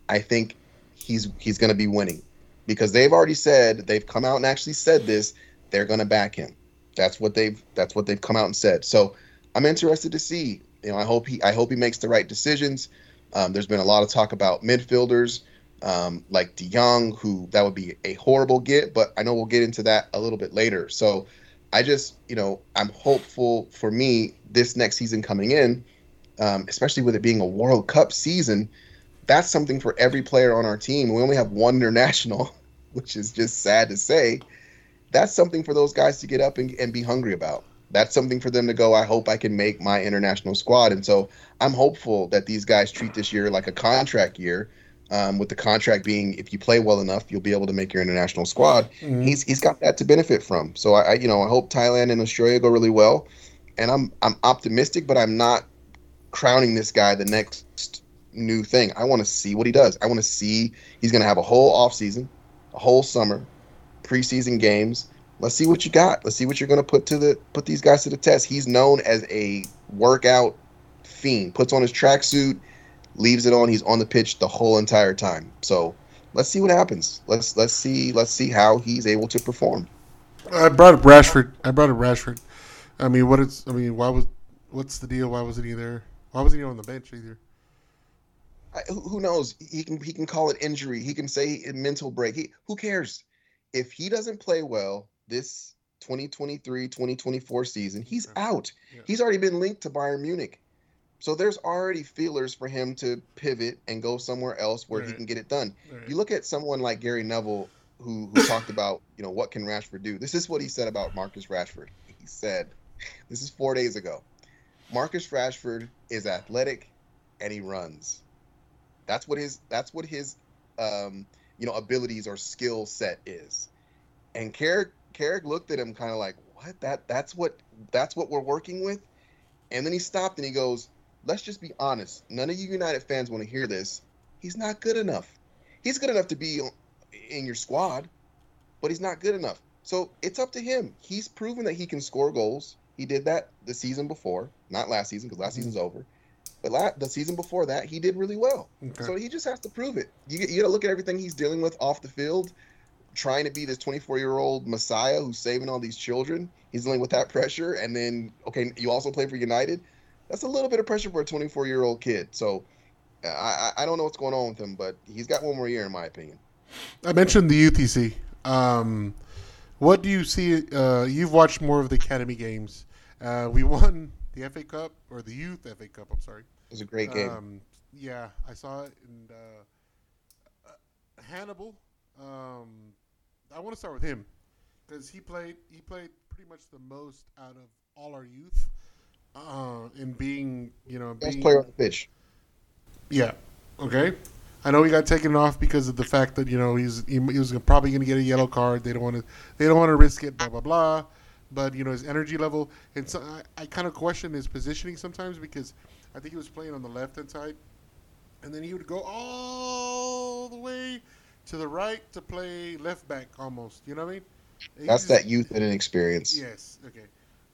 I think he's he's going to be winning because they've already said they've come out and actually said this they're going to back him. That's what they've that's what they've come out and said. So I'm interested to see. You know, I hope he I hope he makes the right decisions. Um, there's been a lot of talk about midfielders um, like De Jong, who that would be a horrible get, but I know we'll get into that a little bit later. So I just, you know, I'm hopeful for me this next season coming in, um, especially with it being a World Cup season. That's something for every player on our team. We only have one international, <laughs> which is just sad to say. That's something for those guys to get up and, and be hungry about. That's something for them to go, I hope I can make my international squad. And so I'm hopeful that these guys treat this year like a contract year, um, with the contract being if you play well enough, you'll be able to make your international squad. Mhm. He's he's got that to benefit from. So I, I you know I hope Thailand and Australia go really well, and I'm I'm optimistic, but I'm not crowning this guy the next new thing. I want to see what he does. I want to see he's going to have a whole off season, a whole summer, preseason games. Let's see what you got. Let's see what you're going to put to the put these guys to the test. He's known as a workout fiend. Puts on his tracksuit, leaves it on. He's on the pitch the whole entire time. So let's see what happens. Let's let's see let's see how he's able to perform. I brought up Rashford. I brought up Rashford. I mean, what is? I mean, why was? What's the deal? Why wasn't he there? Why wasn't he on the bench either? I, who knows? He can he can call it injury. He can say a mental break. He, who cares? If he doesn't play well this 2023-2024 season, he's Yeah. out. Yeah. He's already been linked to Bayern Munich. So there's already feelers for him to pivot and go somewhere else where he can get it done. Right. You look at someone like Gary Neville who, who <coughs> talked about, you know, what can Rashford do? This is what he said about Marcus Rashford. He said, this is 4 days ago. Marcus Rashford is athletic and he runs. That's what his that's what his um, you know abilities or skill set is. And Carrick Carrick looked at him kind of like, "What? That that's what that's what we're working with?" And then he stopped and he goes, "Let's just be honest. None of you United fans want to hear this. He's not good enough. He's good enough to be in your squad, but he's not good enough. So it's up to him. He's proven that he can score goals. He did that the season before, not last season because last mm-hmm. season's over. But the season before that, he did really well. Okay. So he just has to prove it. You, you got to look at everything he's dealing with off the field, trying to be this 24 year old messiah who's saving all these children. He's dealing with that pressure, and then okay, you also play for United. That's a little bit of pressure for a 24 year old kid. So I, I don't know what's going on with him, but he's got one more year, in my opinion. I mentioned the UTC. Um, what do you see? Uh, you've watched more of the academy games. Uh, we won the FA Cup or the Youth FA Cup. I'm sorry. It was a great game. Um, yeah, I saw it. And uh, uh Hannibal. Um, I want to start with him because he played. He played pretty much the most out of all our youth. Uh, in being, you know, best being, player on the pitch. Yeah. Okay. I know he got taken off because of the fact that you know he's he, he was probably going to get a yellow card. They don't want to they don't want to risk it. Blah blah blah. But you know his energy level, and so I, I kind of question his positioning sometimes because I think he was playing on the left hand side, and then he would go all the way to the right to play left back almost. You know what I mean? That's just, that youth and inexperience. Yes. Okay.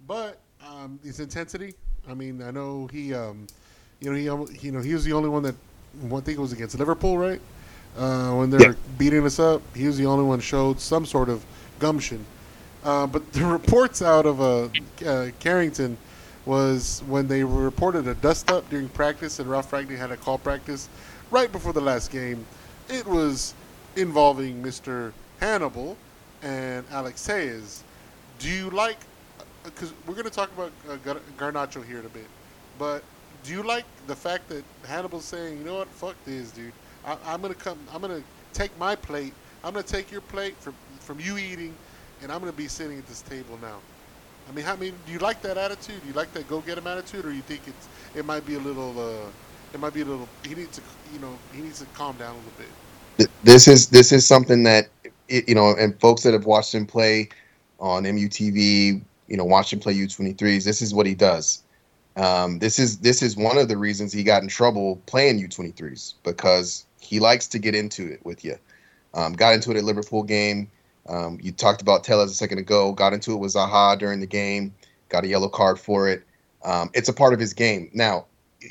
But um, his intensity. I mean, I know he. Um, you know, he you know he was the only one that one thing was against Liverpool, right? Uh, when they're yeah. beating us up, he was the only one showed some sort of gumption. Uh, but the reports out of uh, uh, Carrington was when they reported a dust up during practice, and Ralf Rangnick had a call practice right before the last game. It was involving Mr. Hannibal and Alex Hayes. Do you like? Because uh, we're going to talk about uh, Garnacho here in a bit, but do you like the fact that Hannibal's saying, you know what, fuck this, dude. I, am gonna come. I'm gonna take my plate. I'm gonna take your plate from from you eating, and I'm gonna be sitting at this table now. I mean, how I mean, do you like that attitude? Do you like that go get him attitude, or you think it's it might be a little, uh, it might be a little. He needs to, you know, he needs to calm down a little bit. This is this is something that you know, and folks that have watched him play on MUTV, you know, watch him play U23s. This is what he does um, this is this is one of the reasons he got in trouble playing U23s because he likes to get into it with you. Um, got into it at Liverpool game. Um, you talked about Telles a second ago. Got into it with Zaha during the game. Got a yellow card for it. Um, it's a part of his game. Now,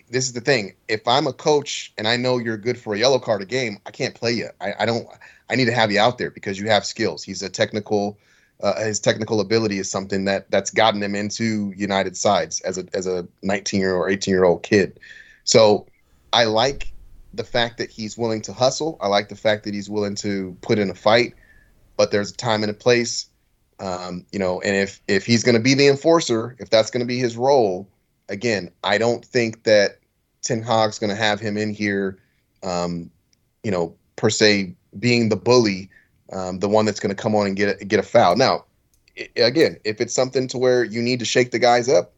this is the thing. If I'm a coach and I know you're good for a yellow card a game, I can't play you. I, I don't. I need to have you out there because you have skills. He's a technical uh, his technical ability is something that that's gotten him into United sides as a as a 19 year old or 18 year old kid. So I like the fact that he's willing to hustle. I like the fact that he's willing to put in a fight. But there's a time and a place, um, you know. And if if he's going to be the enforcer, if that's going to be his role, again, I don't think that Ten Hag's going to have him in here, um, you know, per se being the bully um, the one that's going to come on and get a, get a foul. Now, again, if it's something to where you need to shake the guys up,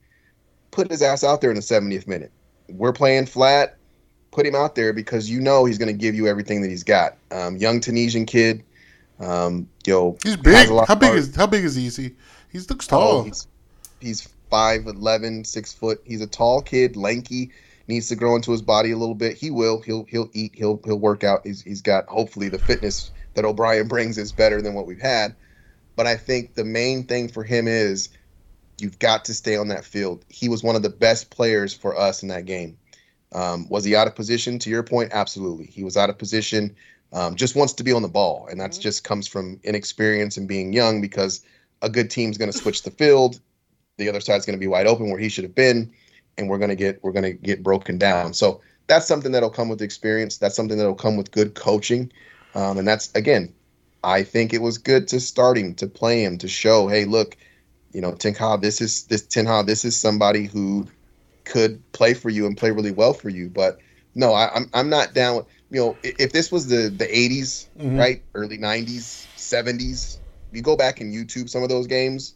put his ass out there in the 70th minute. We're playing flat. Put him out there because you know he's going to give you everything that he's got. Um, young Tunisian kid. Um, yo, he's big. How big is how big is he? He? He looks tall. Oh, he's he's 5'11", 6 foot. He's a tall kid, lanky. Needs to grow into his body a little bit. He will. He'll he'll eat. He'll he'll work out. He's he's got hopefully the fitness that O'Brien <laughs> brings is better than what we've had. But I think the main thing for him is you've got to stay on that field. He was one of the best players for us in that game. Um, was he out of position? To your point, absolutely. He was out of position. Um, just wants to be on the ball, and that mm-hmm. just comes from inexperience and being young. Because a good team's going to switch the field, the other side's going to be wide open where he should have been, and we're going to get we're going to get broken down. So that's something that'll come with experience. That's something that'll come with good coaching. Um, and that's again, I think it was good to start him, to play him, to show, hey, look, you know, Ten Hag, this is this Ten Hag, this is somebody who could play for you and play really well for you. But no, I, am I'm, I'm not down with you know if this was the the 80s, mm-hmm. right, early 90s, 70s, you go back and YouTube some of those games,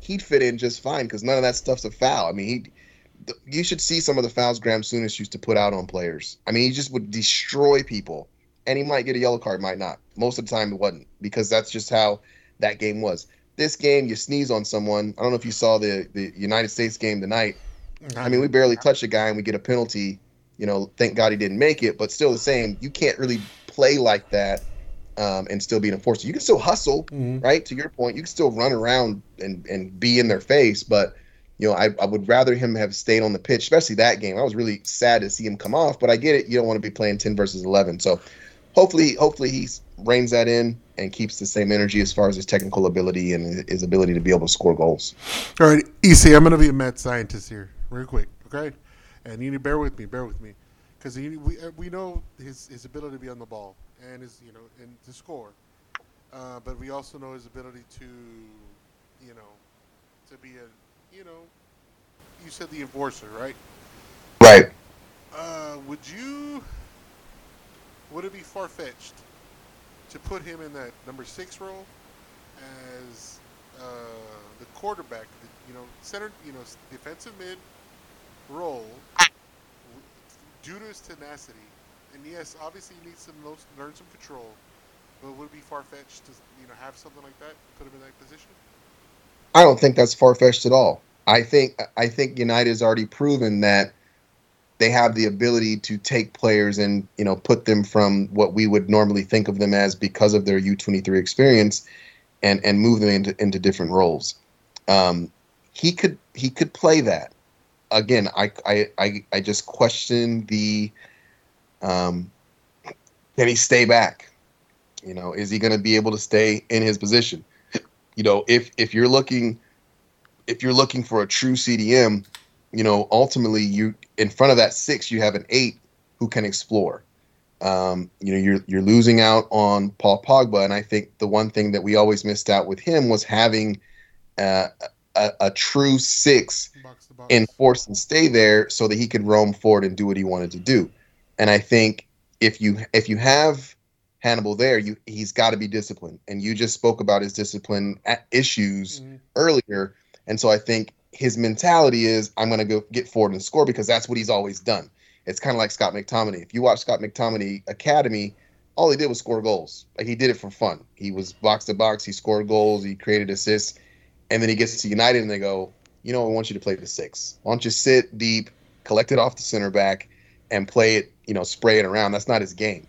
he'd fit in just fine because none of that stuff's a foul. I mean, he you should see some of the fouls Graham Souness used to put out on players. I mean, he just would destroy people, and he might get a yellow card, might not. Most of the time, it wasn't because that's just how that game was. This game, you sneeze on someone. I don't know if you saw the the United States game tonight. I mean, we barely touch a guy and we get a penalty. You know, thank God he didn't make it, but still the same. You can't really play like that um, and still be an enforcer. You can still hustle, Mhm. right? To your point, you can still run around and and be in their face, but you know, I, I would rather him have stayed on the pitch, especially that game. I was really sad to see him come off, but I get it. You don't want to be playing ten versus eleven, so hopefully, hopefully he reins that in and keeps the same energy as far as his technical ability and his ability to be able to score goals. All right, EC, I'm going to be a mad scientist here, real quick, okay? And you need to bear with me, bear with me, because we uh, we know his his ability to be on the ball and his you know and to score, uh, but we also know his ability to, you know, to be a you know, you said the enforcer, right? Right. Uh, would you? Would it be far fetched to put him in that number six role as uh, the quarterback? the- You know, center. You know, defensive mid role due to his tenacity. And yes, obviously he needs to learn some control. But would it be far fetched to you know have something like that? Put him in that position. I don't think that's far fetched at all. I think I think United has already proven that they have the ability to take players and you know put them from what we would normally think of them as because of their U twenty three experience, and and move them into into different roles. Um, he could he could play that. Again, I I I, I just question the. Um, can he stay back? You know, is he going to be able to stay in his position? you know, if if you're looking if you're looking for a true CDM, you know, ultimately you in front of that six, you have an eight who can explore. Um, you know, you're you're losing out on Paul Pogba, and I think the one thing that we always missed out with him was having uh, a, a true six Box to box. enforce and stay there so that he could roam forward and do what he wanted to do. And I think if you if you have Hannibal there, you he's got to be disciplined. And you just spoke about his discipline issues Mhm. earlier, and so I think his mentality is I'm going to go get forward and score because that's what he's always done. It's kind of like Scott McTominay. If you watch Scott McTominay Academy, all he did was score goals. Like he did it for fun. He was box to box. He scored goals. He created assists, and then he gets to United and they go, you know, I want you to play the six. Why don't you sit deep, collect it off the center back, and play it, you know, spray it around. That's not his game.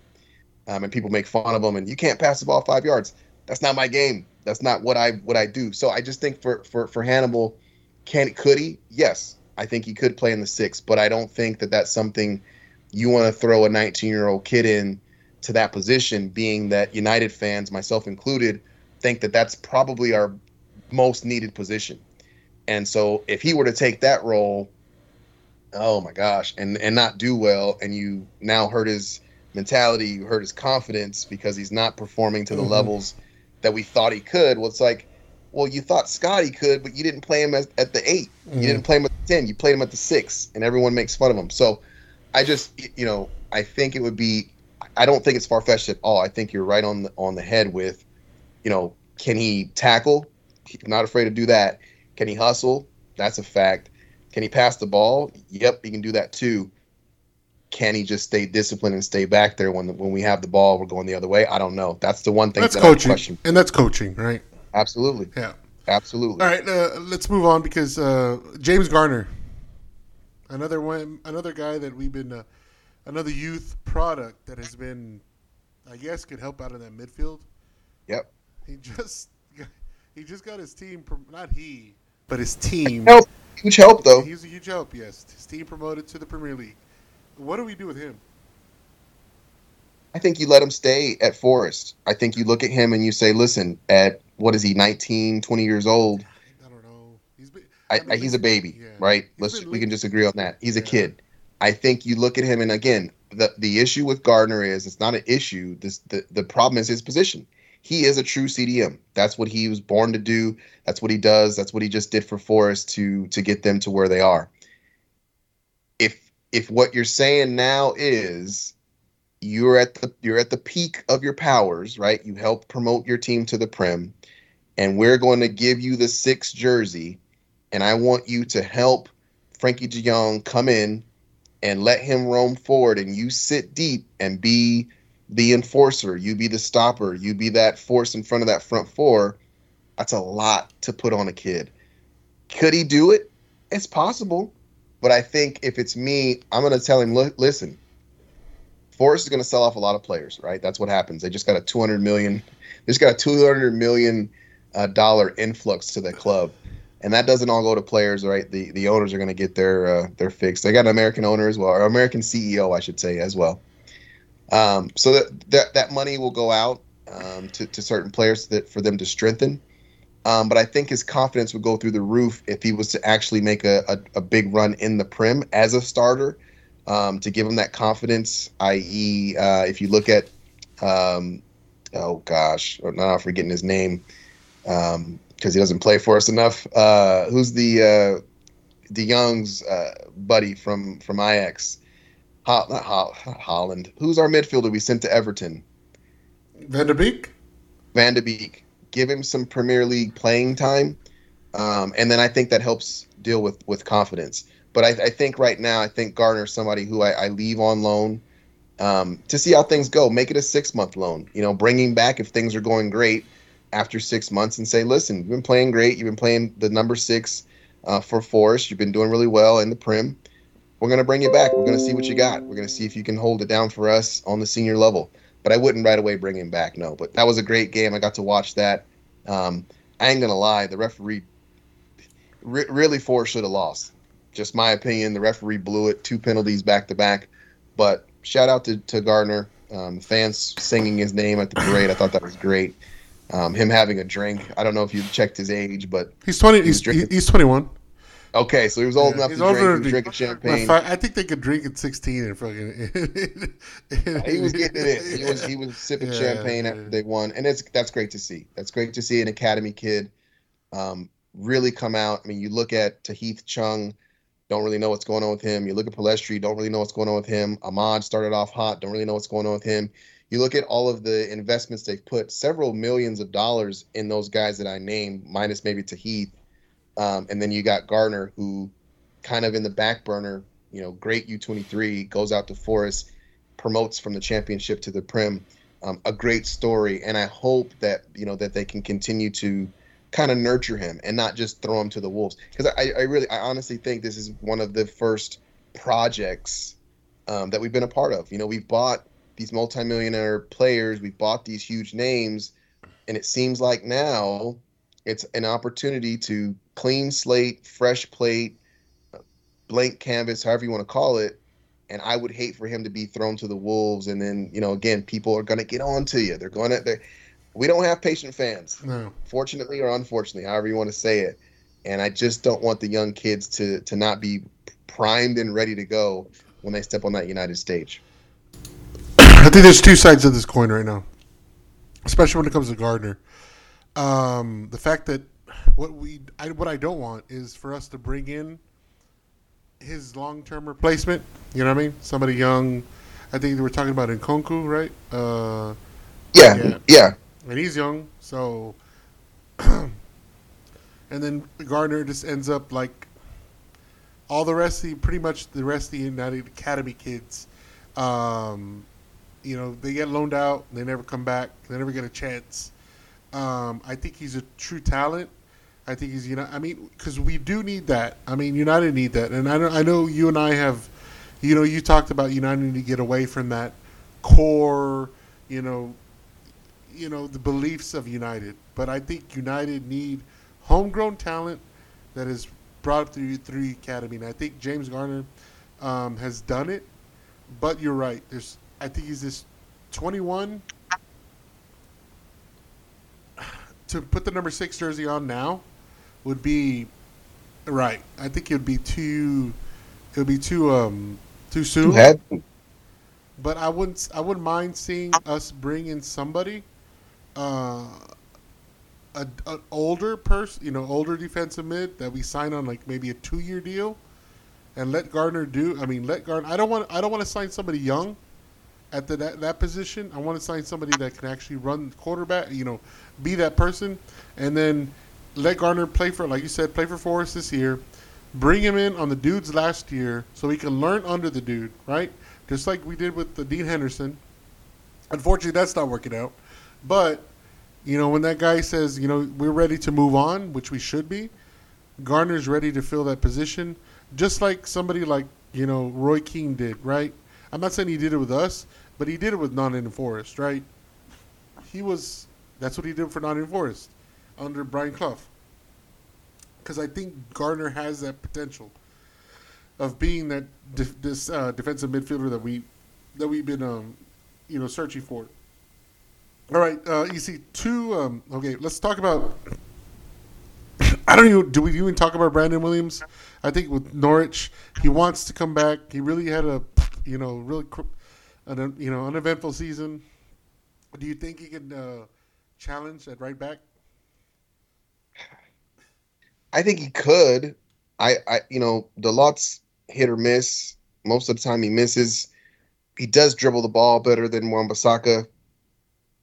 Um, and people make fun of him, and you can't pass the ball five yards. That's not my game. That's not what I what I do. So I just think for for for Hannibal, can could he? Yes, I think he could play in the six, but I don't think that that's something you want to throw a 19 year old kid in to that position. Being that United fans, myself included, think that that's probably our most needed position. And so if he were to take that role, oh my gosh, and and not do well, and you now hurt his mentality, you hurt his confidence because he's not performing to the Mhm. levels that we thought he could. Well, it's like, well, you thought Scotty could, but you didn't play him as, at the 8 Mhm. You didn't play him at the ten. You played him at the six, and everyone makes fun of him. So, I just, you know, I think it would be. I don't think it's far fetched at all. I think you're right on the on the head with, you know, can he tackle? He's not afraid to do that. Can he hustle? That's a fact. Can he pass the ball? Yep, he can do that too. Can he just stay disciplined and stay back there when when we have the ball, we're going the other way? I don't know. That's the one thing That's that coaching, question. and that's coaching, right? Absolutely, Yeah. absolutely. All right, uh, let's move on because uh, James Garner, another one, another guy that we've been, uh, another youth product that has been, I guess, could help out in that midfield. Yep. He just, he just got his team, prom- not he, but his team. Help, huge help though. He's a huge help. Yes, his team promoted to the Premier League. What do we do with him? I think you let him stay at Forest. I think you look at him and you say, listen, at what is he, 19, 20 years old? I don't know. He's been, I, mean, he's a baby, yeah. right? He's Let's we can just agree on that. He's a kid. I think you look at him, and again, the the issue with Gardner is it's not an issue. This the the problem is his position. He is a true CDM. That's what he was born to do. That's what he does. That's what he just did for Forest to to get them to where they are. If if what you're saying now is you're at the you're at the peak of your powers, right? You help promote your team to the Prem, and we're going to give you the six jersey, and I want you to help Frenkie de Jong come in and let him roam forward, and you sit deep and be the enforcer, you be the stopper, you be that force in front of that front four. That's a lot to put on a kid. Could he do it? It's possible, but I think if it's me, I'm going to tell him, "Look, listen, Forest is going to sell off a lot of players, right? That's what happens. They just got a 200 million, they just got a 200 million uh, dollar influx to the club, and that doesn't all go to players, right? The the owners are going to get their uh, their fix. They got an American owner as well, or American CEO, I should say, as well. Um, so that, that that money will go out um, to to certain players that for them to strengthen. Um, but I think his confidence would go through the roof if he was to actually make a, a, a big run in the Prem as a starter um, to give him that confidence. I.e., uh, if you look at, um, oh gosh, now I'm forgetting his name because um, he doesn't play for us enough. Uh, who's the uh, De Jong's uh, buddy from from Ajax? Ho- not Ho- Holland. Who's our midfielder we sent to Everton? Van der Beek. Van de Beek. Give him some Premier League playing time, um, and then I think that helps deal with with confidence. But I, I think right now, I think Gardner's somebody who I, I leave on loan um, to see how things go. Make it a six month loan. You know, bring him back if things are going great after six months and say, listen, you've been playing great. You've been playing the number six uh, for Forest. You've been doing really well in the Prem. We're going to bring you back. We're going to see what you got. We're going to see if you can hold it down for us on the senior level. But I wouldn't right away bring him back, no. But that was a great game. I got to watch that. Um, I ain't going to lie. The referee re- really four should have lost. Just my opinion. The referee blew it. Two penalties back to back. But shout out to, to Gardner. Um, fans singing his name at the parade. I thought that was great. Um, him having a drink. I don't know if you checked his age, but he's twenty. He's, he's, he's twenty one. Okay, so he was old yeah, enough to drink. Drinking champagne. I think they could drink at sixteen and fucking. <laughs> he was getting it in. He was he was sipping yeah, champagne yeah. after they won, and it's that's great to see. That's great to see an academy kid um, really come out. I mean, you look at Tahith Chong, don't really know what's going on with him. You look at Pellistri, don't really know what's going on with him. Amad started off hot, don't really know what's going on with him. You look at all of the investments they've put, several millions of dollars in those guys that I named, minus maybe Tahith um, and then you got Gardner, who kind of in the back burner, you know, great U23, goes out to Forest, promotes from the championship to the Prem. Um, a great story. And I hope that, you know, that they can continue to kind of nurture him and not just throw him to the wolves. Because I, I really, I honestly think this is one of the first projects um, that we've been a part of. You know, we've bought these multimillionaire players, we've bought these huge names, and it seems like now it's an opportunity to clean slate, fresh plate, blank canvas, however you want to call it. And I would hate for him to be thrown to the wolves. And then, you know, again, people are going to get on to you. They're going to, we don't have patient fans, no. fortunately or unfortunately, however you want to say it. And I just don't want the young kids to to not be primed and ready to go when they step on that United stage. I think there's two sides of this coin right now, especially when it comes to Gardner. Um, the fact that what we I, what I don't want is for us to bring in his long term replacement. You know what I mean? Somebody young. I think they were talking about Nkunku, right? Uh, yeah, yeah, yeah. And he's young, so. <clears throat> and then Gardner just ends up like all the rest of the pretty much the rest of the United Academy kids. Um, you know, they get loaned out, they never come back, they never get a chance. Um, I think he's a true talent. I think he's you know I mean because we do need that. I mean United need that, and I know I know you and I have, you know, you talked about United need to get away from that core, you know, you know the beliefs of United. But I think United need homegrown talent that is brought up through through academy, and I think James Garner um, has done it. But you're right. There's I think he's this 21 to put the number six jersey on now would be right. I think it would be too. It would be too um too soon. But I wouldn't. I wouldn't mind seeing us bring in somebody, uh, a, an older person, you know, older defensive mid that we sign on like maybe a two year deal, and let Gardner do. I mean, let Gardner. I don't want. I don't want to sign somebody young at the, that, that position. I want to sign somebody that can actually run quarterback, you know, be that person, and then let Garner play for, like you said, play for Forest this year. bring him in on the dude's last year so he can learn under the dude, right? Just like we did with the Dean Henderson. Unfortunately, that's not working out. But you know, when that guy says, you know, we're ready to move on, which we should be, Garner's ready to fill that position, just like somebody like you know Roy Keane did, right? I'm not saying he did it with us, but he did it with Nottingham Forest, right? He was that's what he did for Nottingham Forest under Brian Clough. Because I think Garner has that potential of being that def- this uh, defensive midfielder that we that we've been um, you know searching for. All right, uh, see two. Um, okay, let's talk about. <coughs> I don't even. Do we even talk about Brandon Williams? I think with Norwich, he wants to come back. He really had a, you know, really, an, you know, uneventful season. Do you think he can uh, challenge at right back? I think he could. I, I, you know, Dalot's hit or miss. Most of the time, he misses. He does dribble the ball better than Wan-Bissaka,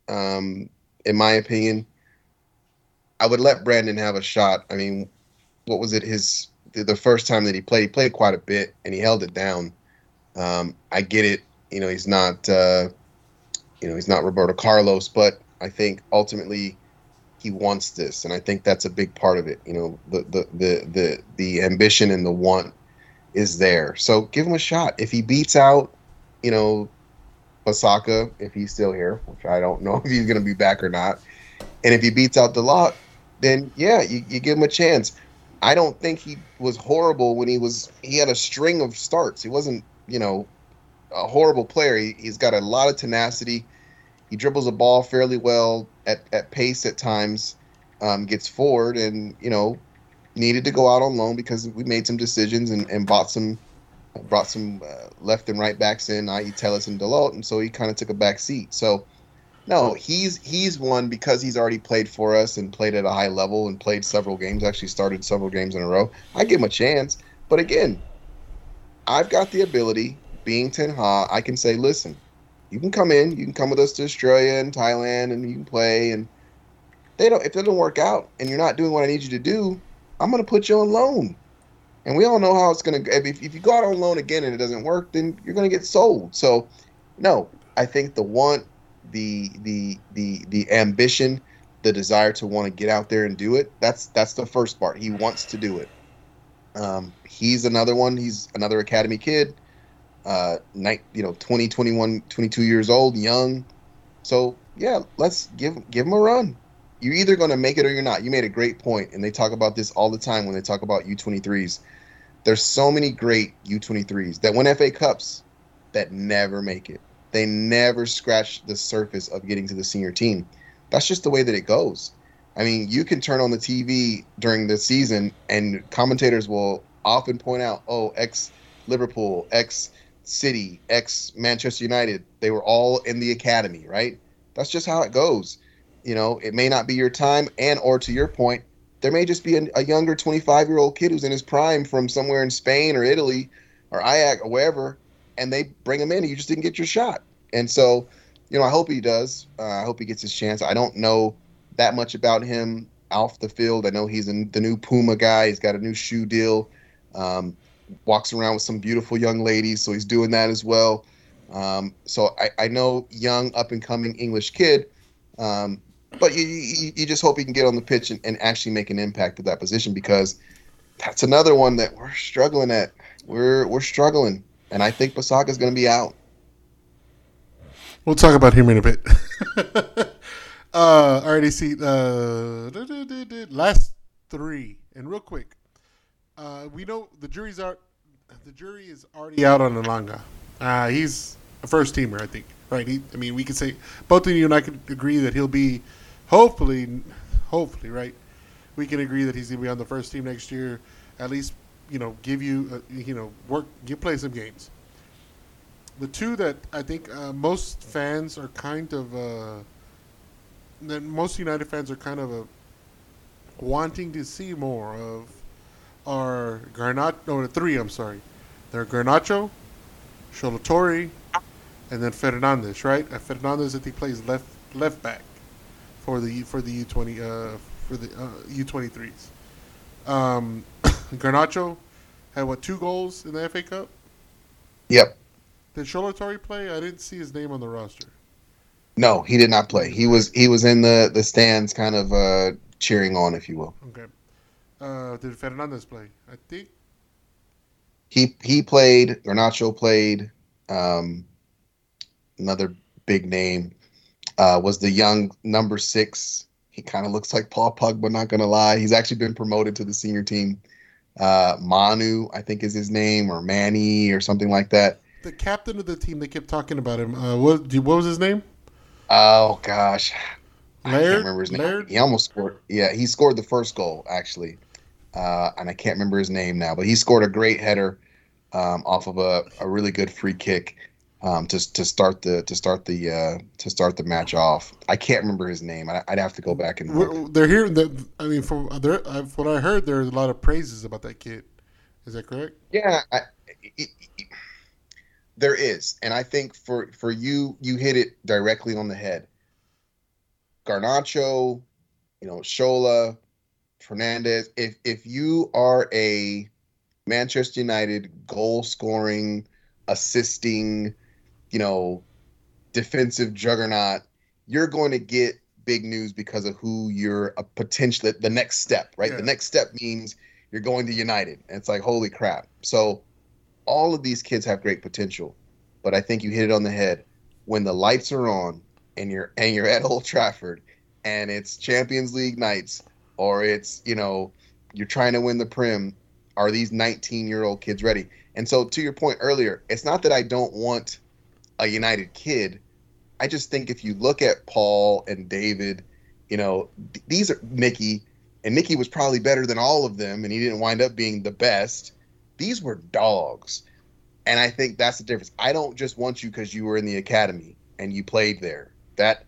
um, in my opinion. I would let Brandon have a shot. I mean, what was it? His the first time that he played, he played quite a bit and he held it down. Um, I get it. You know, he's not, uh, you know, he's not Roberto Carlos, but I think ultimately he wants this, and I think that's a big part of it. You know, the the the the, the ambition and the want is there. So give him a shot. If he beats out, you know, Bissaka, if he's still here, which I don't know <laughs> if he's going to be back or not, and if he beats out Dalot, then yeah, you, you give him a chance. I don't think he was horrible when he was. He had a string of starts. He wasn't, you know, a horrible player. He, he's got a lot of tenacity. He dribbles a ball fairly well at, at pace at times. Um, gets forward and you know needed to go out on loan because we made some decisions and, and bought some brought some uh, left and right backs in, i.e. Telles and Dalot, and so he kind of took a back seat. So no, he's he's one because he's already played for us and played at a high level and played several games. Actually, started several games in a row. I give him a chance, but again, I've got the ability. Being Ten Hag, I can say, listen, you can come in, you can come with us to Australia and Thailand, and you can play. And they don't. If it doesn't work out, and you're not doing what I need you to do, I'm to put you on loan. And we all know how it's to. If, if you go out on loan again and it doesn't work, then you're to get sold. So, no, I think the want the the the the ambition, the desire to want to get out there and do it. That's that's the first part. He wants to do it. Um, he's another one. He's another academy kid. Uh, night, you know, 20, 21, 22 years old, young. So yeah, let's give give him a run. You're either going to make it or you're not. You made a great point, and they talk about this all the time when they talk about U23s. There's so many great U23s that win FA Cups that never make it they never scratch the surface of getting to the senior team. That's just the way that it goes. I mean, you can turn on the TV during the season, and commentators will often point out, oh, ex Liverpool, ex City, ex Manchester United, they were all in the academy, right? That's just how it goes. You know, it may not be your time, and or to your point, there may just be a, a younger 25 year old kid who's in his prime from somewhere in Spain or Italy or Ajax or wherever and they bring him in, and you just didn't get your shot. And so, you know, I hope he does. Uh, I hope he gets his chance. I don't know that much about him off the field. I know he's in the new Puma guy. He's got a new shoe deal. Um, walks around with some beautiful young ladies, so he's doing that as well. Um, so I, I, know young, up and coming English kid. Um, but you, you, you, just hope he can get on the pitch and, and actually make an impact at that position because that's another one that we're struggling at. We're we're struggling and I think Bissaka is going to be out. We'll talk about him in a bit. <laughs> uh, already see uh, last three, and real quick, uh, we know the jury's out. The jury is already out on Elanga. Uh, he's a first teamer, I think. Right? He, I mean, we could say both of you and I could agree that he'll be, hopefully, hopefully, right? We can agree that he's going to be on the first team next year, at least you know, give you, uh, you know, work, you play some games. The two that I think uh, most fans are kind of, uh, that most United fans are kind of uh, wanting to see more of are Garnacho, no, the three, I'm sorry. They're Garnacho, Shola Touré, and then Fernandes, right? Uh, Fernandes, I think, plays left left back for the for the U20 uh, for the uh, U23s. Um, <coughs> Garnacho had what two goals in the FA Cup. Yep. Did Shoretire play? I didn't see his name on the roster. No, he did not play. He was he was in the the stands, kind of uh, cheering on, if you will. Okay. Uh, did Fernandez play? I think. He he played. Garnacho played. Um, another big name uh, was the young number six. He kind of looks like Paul Pogba. Not gonna lie, he's actually been promoted to the senior team. Uh, Manu, I think is his name, or Manny, or something like that. The captain of the team. They kept talking about him. Uh, what what was his name? Oh gosh, I can't remember his name. Laird? He almost scored. Yeah, he scored the first goal actually, uh, and I can't remember his name now. But he scored a great header um, off of a, a really good free kick um, to to start the to start the uh, to start the match off. I can't remember his name. I, I'd have to go back and look. They're here. That I mean, from there, what I heard, there's a lot of praises about that kid. Is that correct? Yeah, I, it, it- there is, and I think for for you, you hit it directly on the head. Garnacho, you know, Shola, Fernandez. If if you are a Manchester United goal scoring, assisting, you know, defensive juggernaut, you're going to get big news because of who you're a potential the next step, right? Yeah. The next step means you're going to United. And it's like, holy crap. So all of these kids have great potential. But I think you hit it on the head. When the lights are on and you're and you're at Old Trafford and it's Champions League nights or it's, you know, you're trying to win the Prem, are these 19 year old kids ready? And so to your point earlier, it's not that I don't want a United kid. I just think if you look at Paul and David, you know, these are Nicky, and Nicky was probably better than all of them, and he didn't wind up being the best. These were dogs. And I think that's the difference. I don't just want you because you were in the academy and you played there. That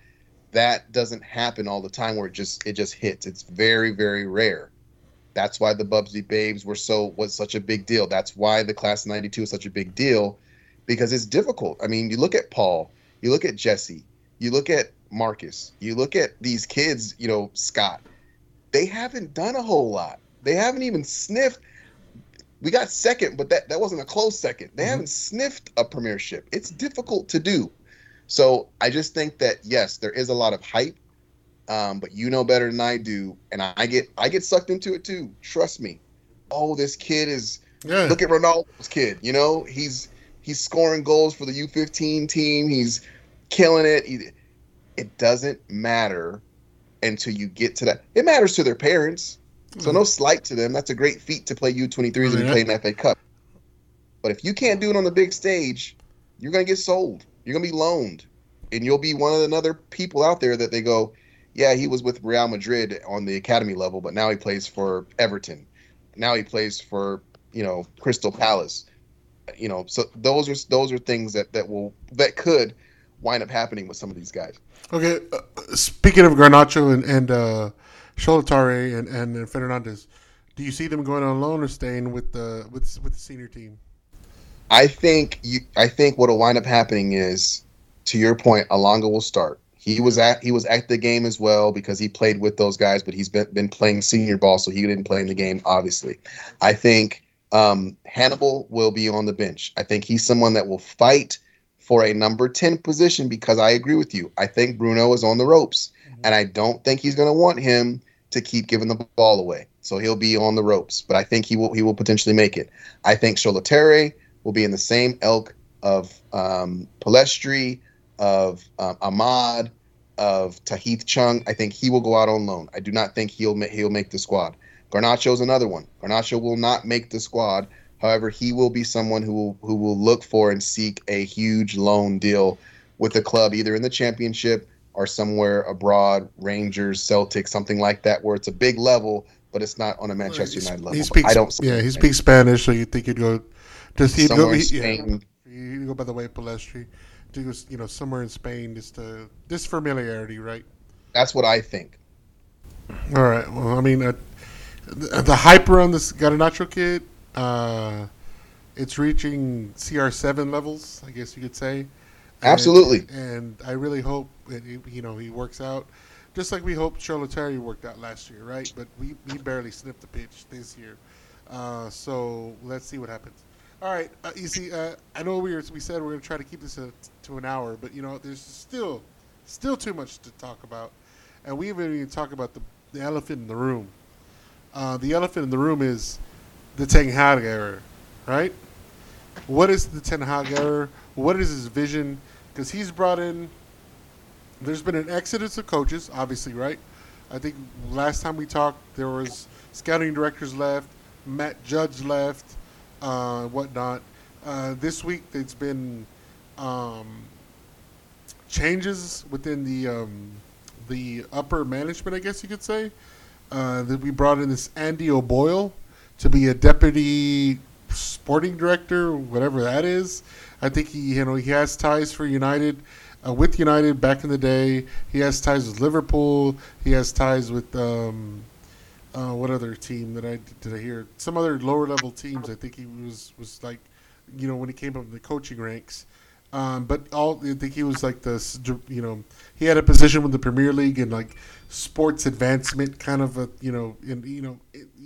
that doesn't happen all the time where it just it just hits. It's very, very rare. That's why the Busby Babes were so was such a big deal. That's why the class of '92 is such a big deal because it's difficult. I mean, you look at Paul, you look at Jesse, you look at Marcus, you look at these kids. You know, Scott. They haven't done a whole lot. They haven't even sniffed. We got second, but that that wasn't a close second. They Mhm. haven't sniffed a premiership. It's difficult to do. So I just think that yes, there is a lot of hype, um, but you know better than I do, and I get I get sucked into it too. Trust me. Oh, this kid is Yeah. look at Ronaldo's kid. You know, he's he's scoring goals for the U15 team. He's killing it. He, it doesn't matter until you get to that. It matters to their parents. So no slight to them. That's a great feat to play U23s and Yeah. play an FA Cup. But if you can't do it on the big stage, you're gonna get sold. You're gonna be loaned, and you'll be one of the other people out there that they go, yeah, he was with Real Madrid on the academy level, but now he plays for Everton. Now he plays for you know Crystal Palace. You know, so those are those are things that that will that could wind up happening with some of these guys. Okay. Uh, speaking of Garnacho and and uh, Shoretire and, and and Fernandez, do you see them going on loan or staying with the with with the senior team? I think you. I think what'll wind up happening is, to your point, Alonga will start. He was at he was at the game as well because he played with those guys, but he's been been playing senior ball, so he didn't play in the game. Obviously, I think um, Hannibal will be on the bench. I think he's someone that will fight for a number ten position because I agree with you. I think Bruno is on the ropes, and I don't think he's going to want him to keep giving the ball away. So he'll be on the ropes, but I think he will he will potentially make it. I think Shoretire will be in the same elk of um, Pellistri, of um, Amad, of Tahith Chong. I think he will go out on loan. I do not think he'll ma- he'll make the squad. Garnacho's another one. Garnacho will not make the squad. However, he will be someone who will who will look for and seek a huge loan deal with a club, either in the championship or somewhere abroad, Rangers, Celtic, something like that, where it's a big level, but it's not on a Manchester He's- United level. He speaks. I don't. Yeah, he speaks Spanish, so you think he'd go. Does he go? somewhere in he- yeah. You go by the way Pellistri. Go, you know, somewhere in Spain, just to this familiarity, right? That's what I think. All right. Well, I mean, uh, the, the hype around this Garnacho kid, uh, it's reaching CR7 levels, I guess you could say. Absolutely. And, I really hope he, you know he works out, just like we hoped Shoretire worked out last year, right? But we he barely sniffed the pitch this year. Uh, so let's see what happens. All right, uh, you see, uh, I know we were, we said we're going to try to keep this a, to an hour, but you know, there's still still too much to talk about, and we haven't even talked about the, the elephant in the room. Uh, the elephant in the room is the Ten Hag error, right? What is the Ten Hag error? What is his vision? Because he's brought in. There's been an exodus of coaches, obviously, right? I think last time we talked, there was scouting directors left, Matt Judge left, uh, whatnot. Uh, this week, it's been um, changes within the um, the upper management, I guess you could say. Uh, that we brought in this Andy O'Boyle to be a deputy sporting director, whatever that is. I think he, you know, he has ties for United, uh, with United back in the day. He has ties with Liverpool. He has ties with um, uh, what other team that I did I hear? Some other lower level teams. I think he was was like, you know, when he came up in the coaching ranks. Um, but all I think he was like the you know he had a position with the Premier League and like sports advancement kind of a you know in you know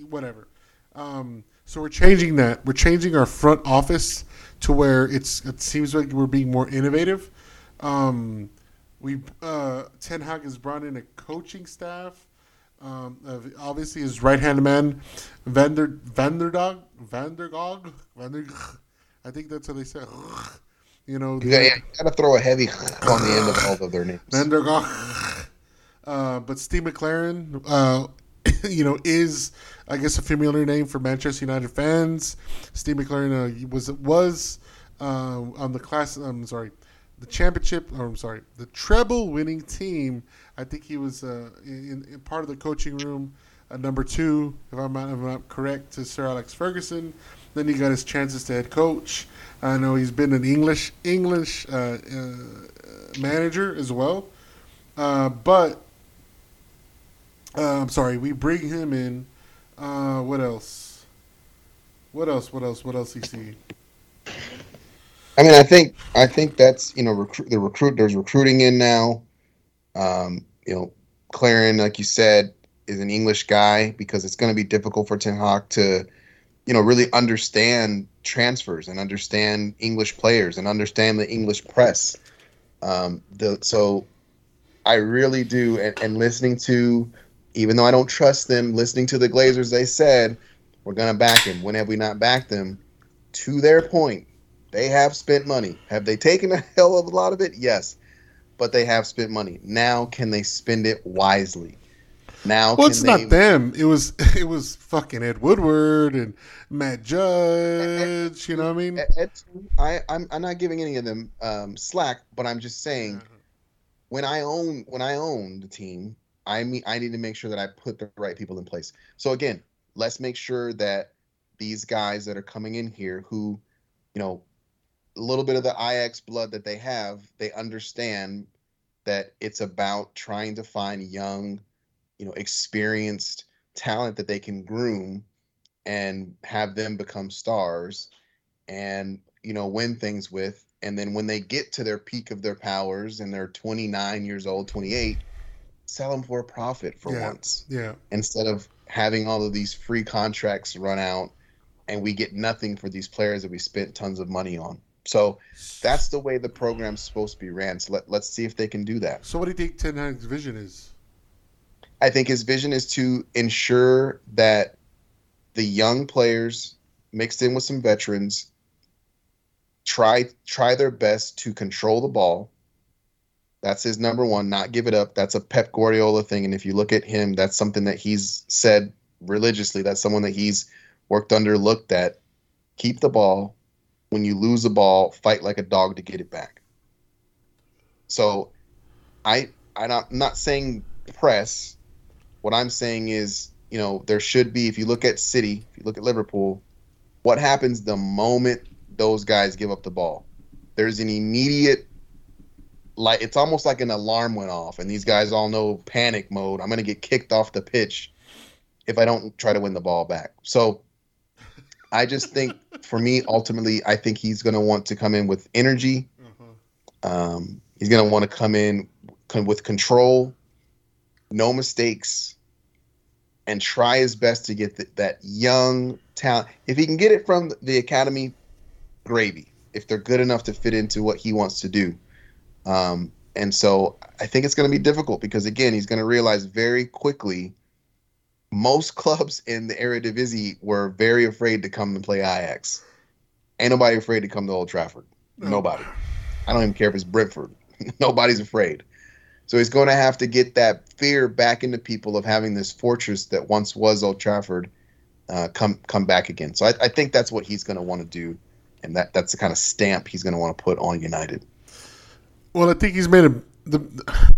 whatever. Um, so we're changing that. We're changing our front office to where it's it seems like we're being more innovative. Um, we uh, Ten Hag has brought in a coaching staff. Um, obviously, his right hand man, Vander Vanderdog Vandergog Vander. I think that's how they say. <laughs> You know, you gotta, you gotta throw a heavy <laughs> on the end of both of their names. Vandergog. <laughs> Uh, but Steve McClaren, uh, <coughs> you know, is I guess a familiar name for Manchester United fans. Steve McClaren uh, was was uh, on the class. I'm sorry, the championship. Or I'm sorry, the treble winning team. I think he was uh, in, in, part of the coaching room, number two, if I'm, not, if I'm not correct, to Sir Alex Ferguson. Then he got his chances to head coach. I know he's been an English English uh, uh, manager as well, but uh, I'm sorry, we bring him in. Uh, what else? What else? What else? What else? You see? I mean, I think I think that's you know the recruit. There's recruiting in now. Um, you know, Claren, like you said, is an English guy because it's going to be difficult for Ten Hag to, you know, really understand transfers and understand English players and understand the English press. Um, the so I really do, and, and listening to even though I don't trust them, listening to the Glazers, they said we're gonna back him. When have we not backed them? To their point, they have spent money. Have they taken a <laughs> hell of a lot of it? Yes, but they have spent money. Now, can they spend it wisely? Now, well, it's they... not them. It was <laughs> it was fucking Ed Woodward and Matt Judge. You know what I mean? Ed, I I'm, I'm not giving any of them um, slack, but I'm just saying when I own when I own the team, I mean, I need to make sure that I put the right people in place. So again, let's make sure that these guys that are coming in here, who, you know, a little bit of the Ajax blood that they have, they understand that it's about trying to find young, you know, experienced talent that they can groom and have them become stars and you know win things with and then when they get to their peak of their powers and they're 29 years old 28 sell them for a profit for yeah, once. Yeah. Instead of having all of these free contracts run out and we get nothing for these players that we spent tons of money on. So that's the way the program's supposed to be ran. So let, let's see if they can do that. So what do you think Ten Hag's vision is? I think his vision is to ensure that the young players mixed in with some veterans try try their best to control the ball that's his number one, not give it up. That's a Pep Guardiola thing. And if you look at him, that's something that he's said religiously. That's someone that he's worked under, looked at. Keep the ball. When you lose the ball, fight like a dog to get it back. So I I'm not, not saying press. What I'm saying is, you know, there should be, if you look at City, if you look at Liverpool, what happens the moment those guys give up the ball? There's an immediate like it's almost like an alarm went off and these guys all know panic mode i'm going to get kicked off the pitch if i don't try to win the ball back so i just think for me ultimately i think he's going to want to come in with energy mm-hmm. um, he's going to want to come in with control no mistakes and try his best to get the, that young talent. If he can get it from the academy, gravy. If they're good enough to fit into what he wants to do, um, and so I think it's going to be difficult because again, he's going to realize very quickly. Most clubs in the Eredivisie were very afraid to come and play Ajax. Ain't nobody afraid to come to Old Trafford. No. Nobody. I don't even care if it's Brentford. <laughs> Nobody's afraid. So he's going to have to get that fear back into people of having this fortress that once was Old Trafford uh, come come back again. So I, I think that's what he's going to want to do, and that that's the kind of stamp he's going to want to put on United. Well, I think he's made a the, the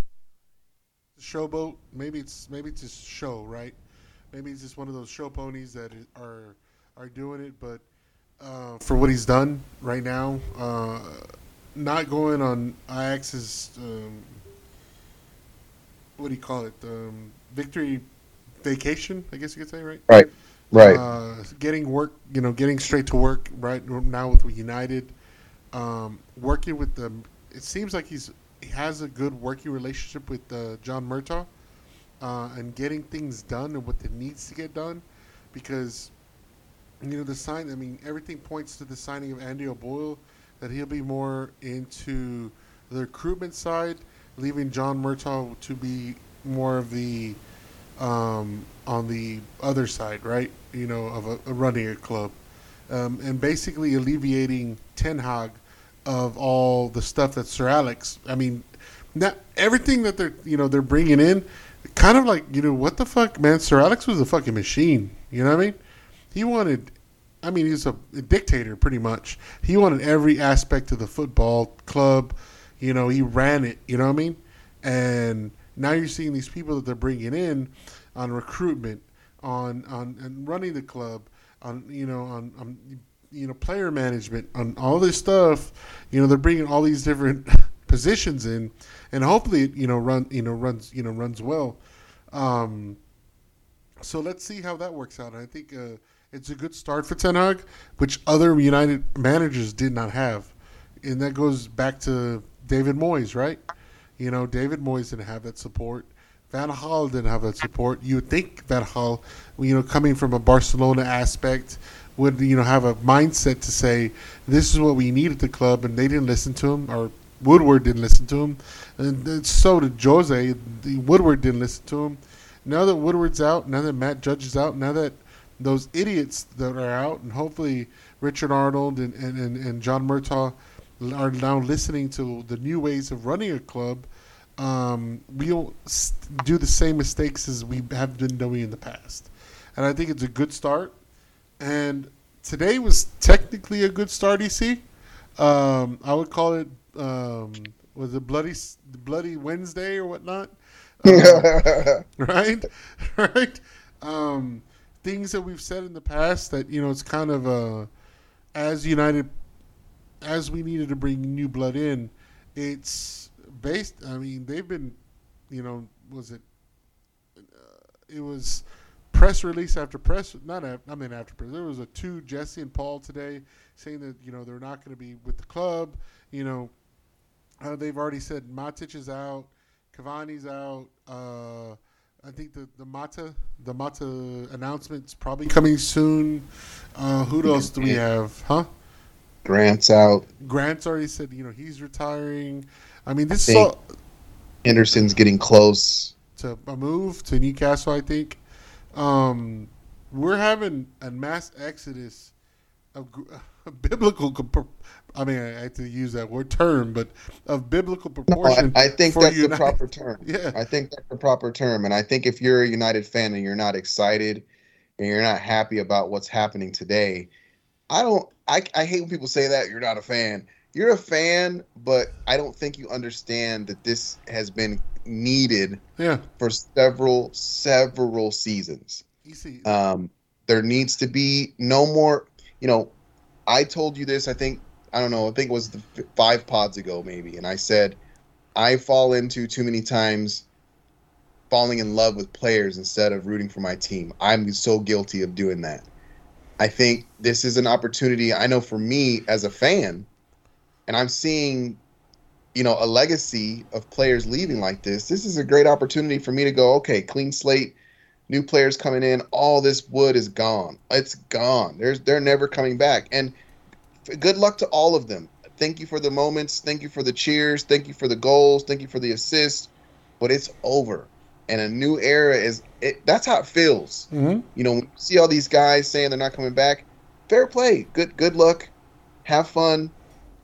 showboat. Maybe it's maybe it's just show, right? Maybe he's just one of those show ponies that are are doing it. But uh, for what he's done right now, uh, not going on Ajax's um, what do you call it? Um, victory vacation, I guess you could say, right? Right. Right. Uh, getting work, you know, getting straight to work right now with United, um, working with them. It seems like he's he has a good working relationship with uh, John Murtough, uh, and getting things done and what that needs to get done, because you know the sign. I mean, everything points to the signing of Andy O'Boyle that he'll be more into the recruitment side, leaving John Murtough to be more of the um, on the other side, right? You know, of a, a running a club, um, and basically alleviating Ten Hag of all the stuff that Sir Alex. I mean, not everything that they're you know they're bringing in, kind of like you know what the fuck, man. Sir Alex was a fucking machine. You know what I mean? He wanted. I mean, he's a, a dictator pretty much. He wanted every aspect of the football club. You know, he ran it. You know what I mean? And now you're seeing these people that they're bringing in on recruitment, on on and running the club, on you know on, on you know player management, on all this stuff. You know they're bringing all these different <laughs> positions in, and hopefully you know run you know runs you know runs well. Um, so let's see how that works out. I think uh, it's a good start for Ten Hag, which other United managers did not have, and that goes back to David Moyes, right? You know, David Moyes didn't have that support. Van Gaal didn't have that support. You would think Van Gaal, you know, coming from a Barcelona aspect, would you know have a mindset to say this is what we need at the club, and they didn't listen to him, or Woodward didn't listen to him, and so did Jose. Woodward didn't listen to him. Now that Woodward's out, now that Matt Judge is out, now that those idiots that are out, and hopefully Richard Arnold and, and, and, and John Murtough are now listening to the new ways of running a club, um, we don't do the same mistakes as we have been doing in the past. And I think it's a good start. And today was technically a good start, EC. Um, I would call it, um, was it Bloody, Bloody Wednesday or whatnot? <laughs> Um, right? <laughs> right? Um, things that we've said in the past that, you know, it's kind of uh, as United as we needed to bring new blood in, it's based. I mean, they've been, you know, was it? Uh, it was press release after press. Not after, I mean after press. There was a two Jesse and Paul today saying that you know they're not going to be with the club. You know, uh, they've already said Matic is out, Cavani's out. Uh, I think the the Mata the Mata announcement's probably coming soon. Uh, who else do we have? Huh? Grant's out. Grant's already said, you know, he's retiring. I mean, this I is all, Henderson's getting close to a move to Newcastle. I think um, we're having a mass exodus of, of <laughs> biblical. I mean, I have to use that word term, but of biblical proportion. No, I, I, think that's United. the proper <laughs> term. Yeah, I think that's the proper term, and I think if you're a United fan and you're not excited and you're not happy about what's happening today, I don't. I, I hate when people say that you're not a fan. You're a fan, but I don't think you understand that this has been needed yeah. for several several seasons. Easy. Um, there needs to be no more. You know, I told you this. I think I don't know. I think it was the five pods ago, maybe, and I said I fall into too many times falling in love with players instead of rooting for my team. I'm so guilty of doing that. I think this is an opportunity. I know for me as a fan, and I'm seeing, you know, a legacy of players leaving like this. This is a great opportunity for me to go, okay, clean slate. new players coming in. All this wood is gone. It's gone. There's they're never coming back. And good luck to all of them. Thank you for the moments. Thank you for the cheers. Thank you for the goals. Thank you for the assists. But it's over, and a new era is. It, that's how it feels. Mm-hmm. You know, when you see all these guys saying they're not coming back. Fair play. Good good luck. Have fun.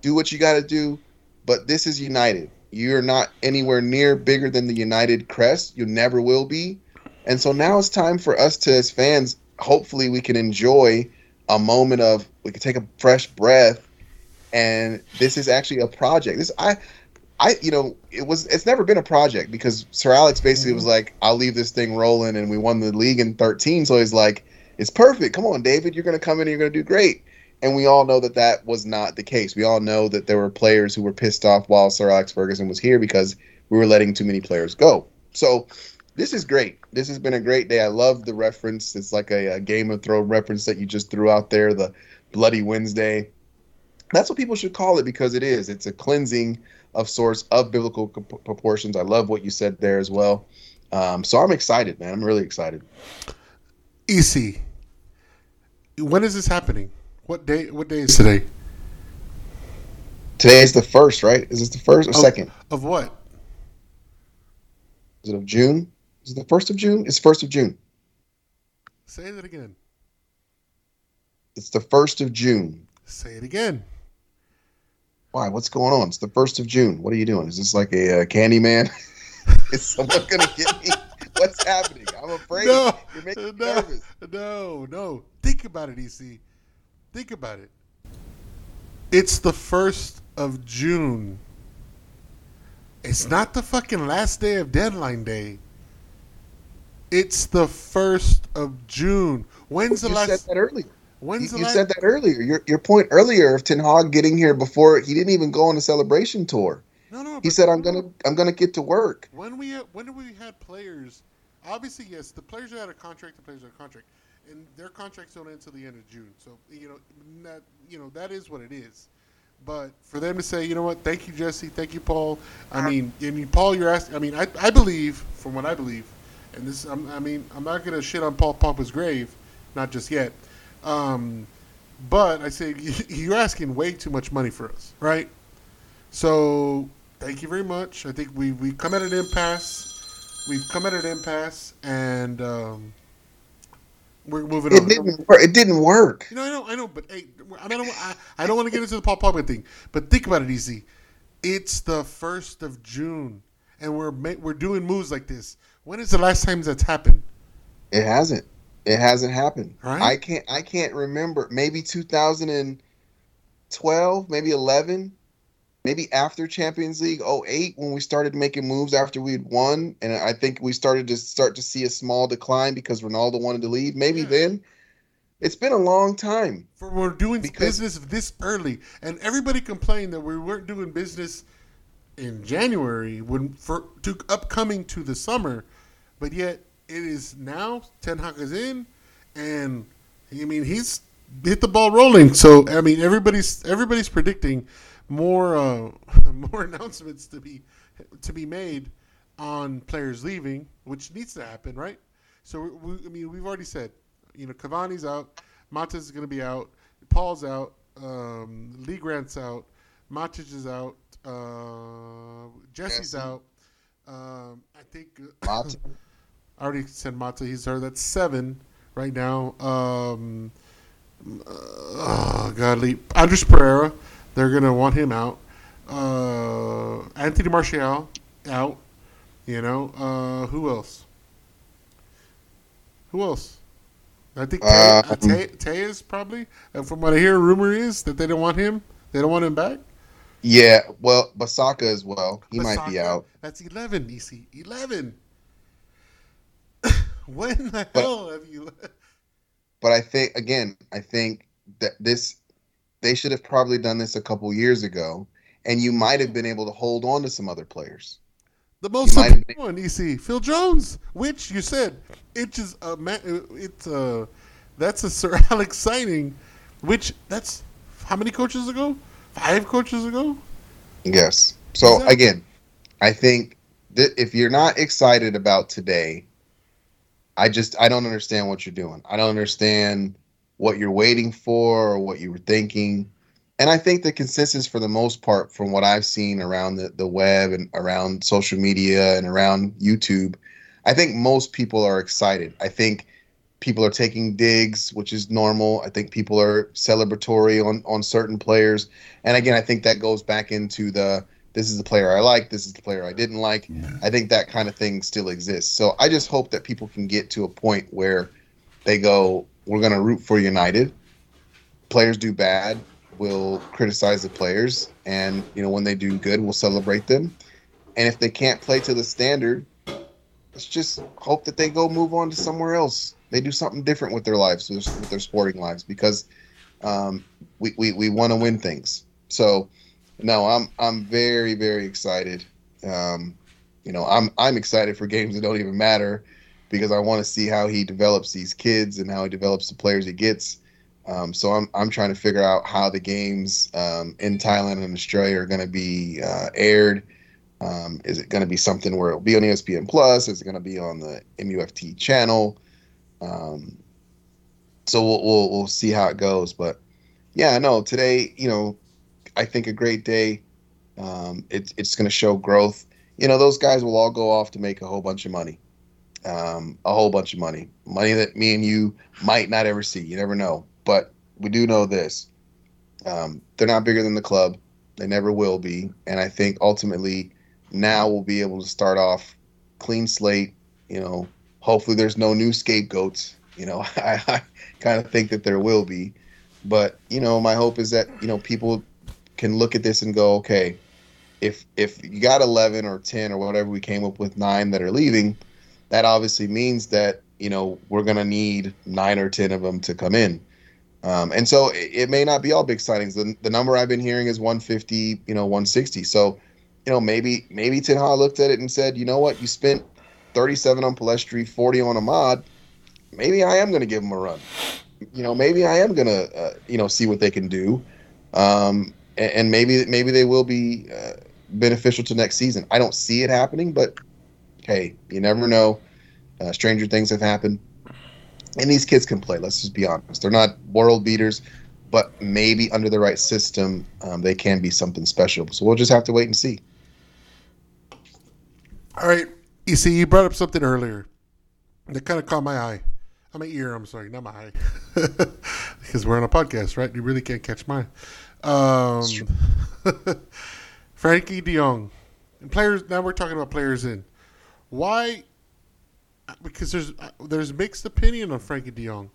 Do what you got to do. But this is United. You're not anywhere near bigger than the United crest. You never will be. And so now it's time for us to, as fans, hopefully we can enjoy a moment of we can take a fresh breath. And this is actually a project. This I I you know, it was it's never been a project because Sir Alex basically mm-hmm. was like, I'll leave this thing rolling and we won the league in 13. So he's like, it's perfect. Come on, David, you're gonna come in and you're gonna do great. And we all know that that was not the case. We all know that there were players who were pissed off while Sir Alex Ferguson was here because we were letting too many players go. So this is great. This has been a great day. I love the reference. It's like a, a Game of Thrones reference that you just threw out there, the Bloody Wednesday. That's what people should call it because it is. It's a cleansing of sorts of biblical co- proportions. I love what you said there as well. Um, so I'm excited, man. I'm really excited. EC. When is this happening? What day? What day is today? Today is the first, right? Is this the first or Of- second? Of what? Is it of June? Is it the first of June? It's first of June. Say that again. It's the first of June. Say it again. Why? What's going on? It's the first of June. What are you doing? Is this like a uh, candy man? <laughs> is someone gonna get me? What's happening? I'm afraid. No, You're making me no, nervous. no, no. Think about it, EC. Think about it. It's the first of June. It's not the fucking last day of deadline day. It's the first of June. When's the you last? said that earlier. when's You, the you last? said that earlier. Your your point earlier of Ten Hag getting here before he didn't even go on a celebration tour. no, no. He said, "I'm gonna I'm gonna get to work." When we had, when we had players, obviously yes, the players that had a contract, the players had a contract, and their contracts don't end until the end of June. So you know, that you know that is what it is. But for them to say, you know what, thank you, Jesse, thank you, Paul. I mean, I mean, Paul, you're asking. I mean, I, I believe, from what I believe, and this, I'm, I mean, I'm not gonna shit on Paul Papa's grave, not just yet. Um, but I say <laughs> you're asking way too much money for us, right? So thank you very much. I think we we come at an impasse. We've come at an impasse, and um, we're moving It on. didn't work. It didn't work. You know, I know, I know, but hey, I don't, I, I don't want to get into the Paul Pogba thing. But think about it, easy. It's the first of June, and we're we're doing moves like this. When is the last time that's happened? It hasn't. It hasn't happened. Right. I can't. I can't remember. Maybe 2012, maybe 11, maybe after Champions League 08 when we started making moves after we'd won, and I think we started to start to see a small decline because Ronaldo wanted to leave. Maybe Yeah. then. It's been a long time. For we're doing Because- business this early, and everybody complained that we weren't doing business in January when for to upcoming to the summer, but yet it is now. Ten Hag is in, and I mean he's hit the ball rolling. So I mean everybody's everybody's predicting more uh, <laughs> more announcements to be to be made on players leaving, which needs to happen, right? So we, I mean we've already said, you know, Cavani's out, Matas is going to be out, Paul's out, um, Lee Grant's out, Matic is out, uh, Jesse's Jesse. out. Um, I think <coughs> Mata. I already said Mata. He's there. That's seven right now. Um, uh, oh, godly. Andreas Pereira. They're gonna want him out. Uh, Anthony Martial out. You know. Uh, who else? Who else? I think Tay, uh, Um, Tay, Tay is probably. And from what I hear, rumor is that they don't want him. They don't want him back. Yeah, well, Bissaka as well. He might be out. That's eleven. EC eleven. <laughs> when the But- hell have you? But I think again, I think that this they should have probably done this a couple years ago, and you might have been able to hold on to some other players. The most important one, EC, Phil Jones, which you said it is a it's a that's a Sir <laughs> Alex signing, which that's how many coaches ago? Five coaches ago. Yes. So Exactly. again, I think that if you're not excited about today, I just I don't understand what you're doing. I don't understand what you're waiting for or what you were thinking. And I think the consensus for the most part from what I've seen around the, the web and around social media and around YouTube, I think most people are excited. I think people are taking digs, which is normal. I think people are celebratory on on certain players. And again, I think that goes back into the this is the player I like, this is the player I didn't like. Yeah. I think that kind of thing still exists. So I just hope that people can get to a point where they go, we're going to root for United. Players do bad, we'll criticize the players, and you know when they do good, we'll celebrate them. And if they can't play to the standard, let's just hope that they go move on to somewhere else. They do something different with their lives, with their sporting lives, because um, we, we, we want to win things. So no, I'm I'm very very excited. Um, you know, I'm I'm excited for games that don't even matter because I want to see how he develops these kids and how he develops the players he gets. Um, so I'm I'm trying to figure out how the games um, in Thailand and Australia are going to be uh, aired. Um, is it going to be something where it'll be on ESPN Plus? Is it going to be on the MUFT channel? Um, so we'll, we'll we'll see how it goes. But yeah, no, today you know I think a great day. Um, it, it's going to show growth. You know, those guys will all go off to make a whole bunch of money, um, a whole bunch of money, money that me and you might not ever see. You never know, but we do know this: um, they're not bigger than the club. They never will be, and I think ultimately now we'll be able to start off clean slate. You know, hopefully there's no new scapegoats. You know, <laughs> I, I kind of think that there will be, but you know, my hope is that you know people can look at this and go, okay, if if you got 11 or 10 or whatever we came up with nine that are leaving, that obviously means that you know we're gonna need nine or 10 of them to come in. Um, and so it, it, may not be all big signings. The, the number I've been hearing is 150, you know, 160. So, you know, maybe maybe Ten Hag looked at it and said, you know what, you spent 37 on Pellistri, 40 on Amad. Maybe I am going to give them a run. You know, maybe I am going to, uh, you know, see what they can do. Um, and, maybe maybe they will be uh, beneficial to next season. I don't see it happening, but hey, you never know. Uh, stranger things have happened, and these kids can play. Let's just be honest; they're not world beaters, but maybe under the right system, um, they can be something special. So we'll just have to wait and see. All right, you see, you brought up something earlier that kind of caught my eye. I'm my ear. I'm sorry, not my eye, <laughs> because we're on a podcast, right? You really can't catch mine. Um, <laughs> Frenkie De Jong. And players. Now we're talking about players in. Why? Uh, because there's uh, there's mixed opinion on Frenkie De Jong.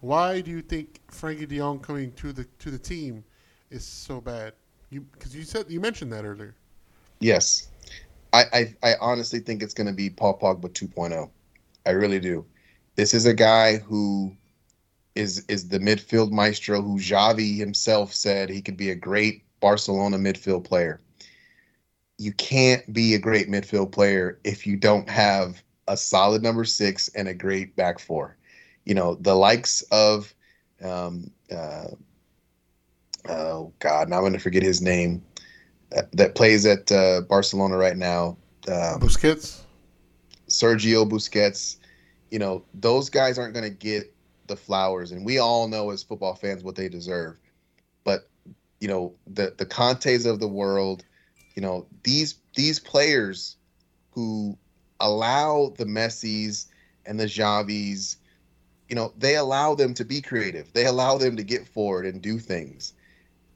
Why do you think Frenkie De Jong coming to the to the team is so bad? You because you said you mentioned that earlier. Yes, I I, I honestly think it's going to be Paul Pogba 2.0. I really do. This is a guy who is is the midfield maestro who Xavi himself said he could be a great Barcelona midfield player. You can't be a great midfield player if you don't have a solid number six and a great back four. You know, the likes of um, uh, oh God, now I'm going to forget his name. That plays at uh, Barcelona right now. Um, Busquets, Sergio Busquets. You know, those guys aren't going to get the flowers, and we all know as football fans what they deserve. But you know, the the Kantés of the world, you know, these these players who allow the Messis and the Xavis, you know, they allow them to be creative. They allow them to get forward and do things.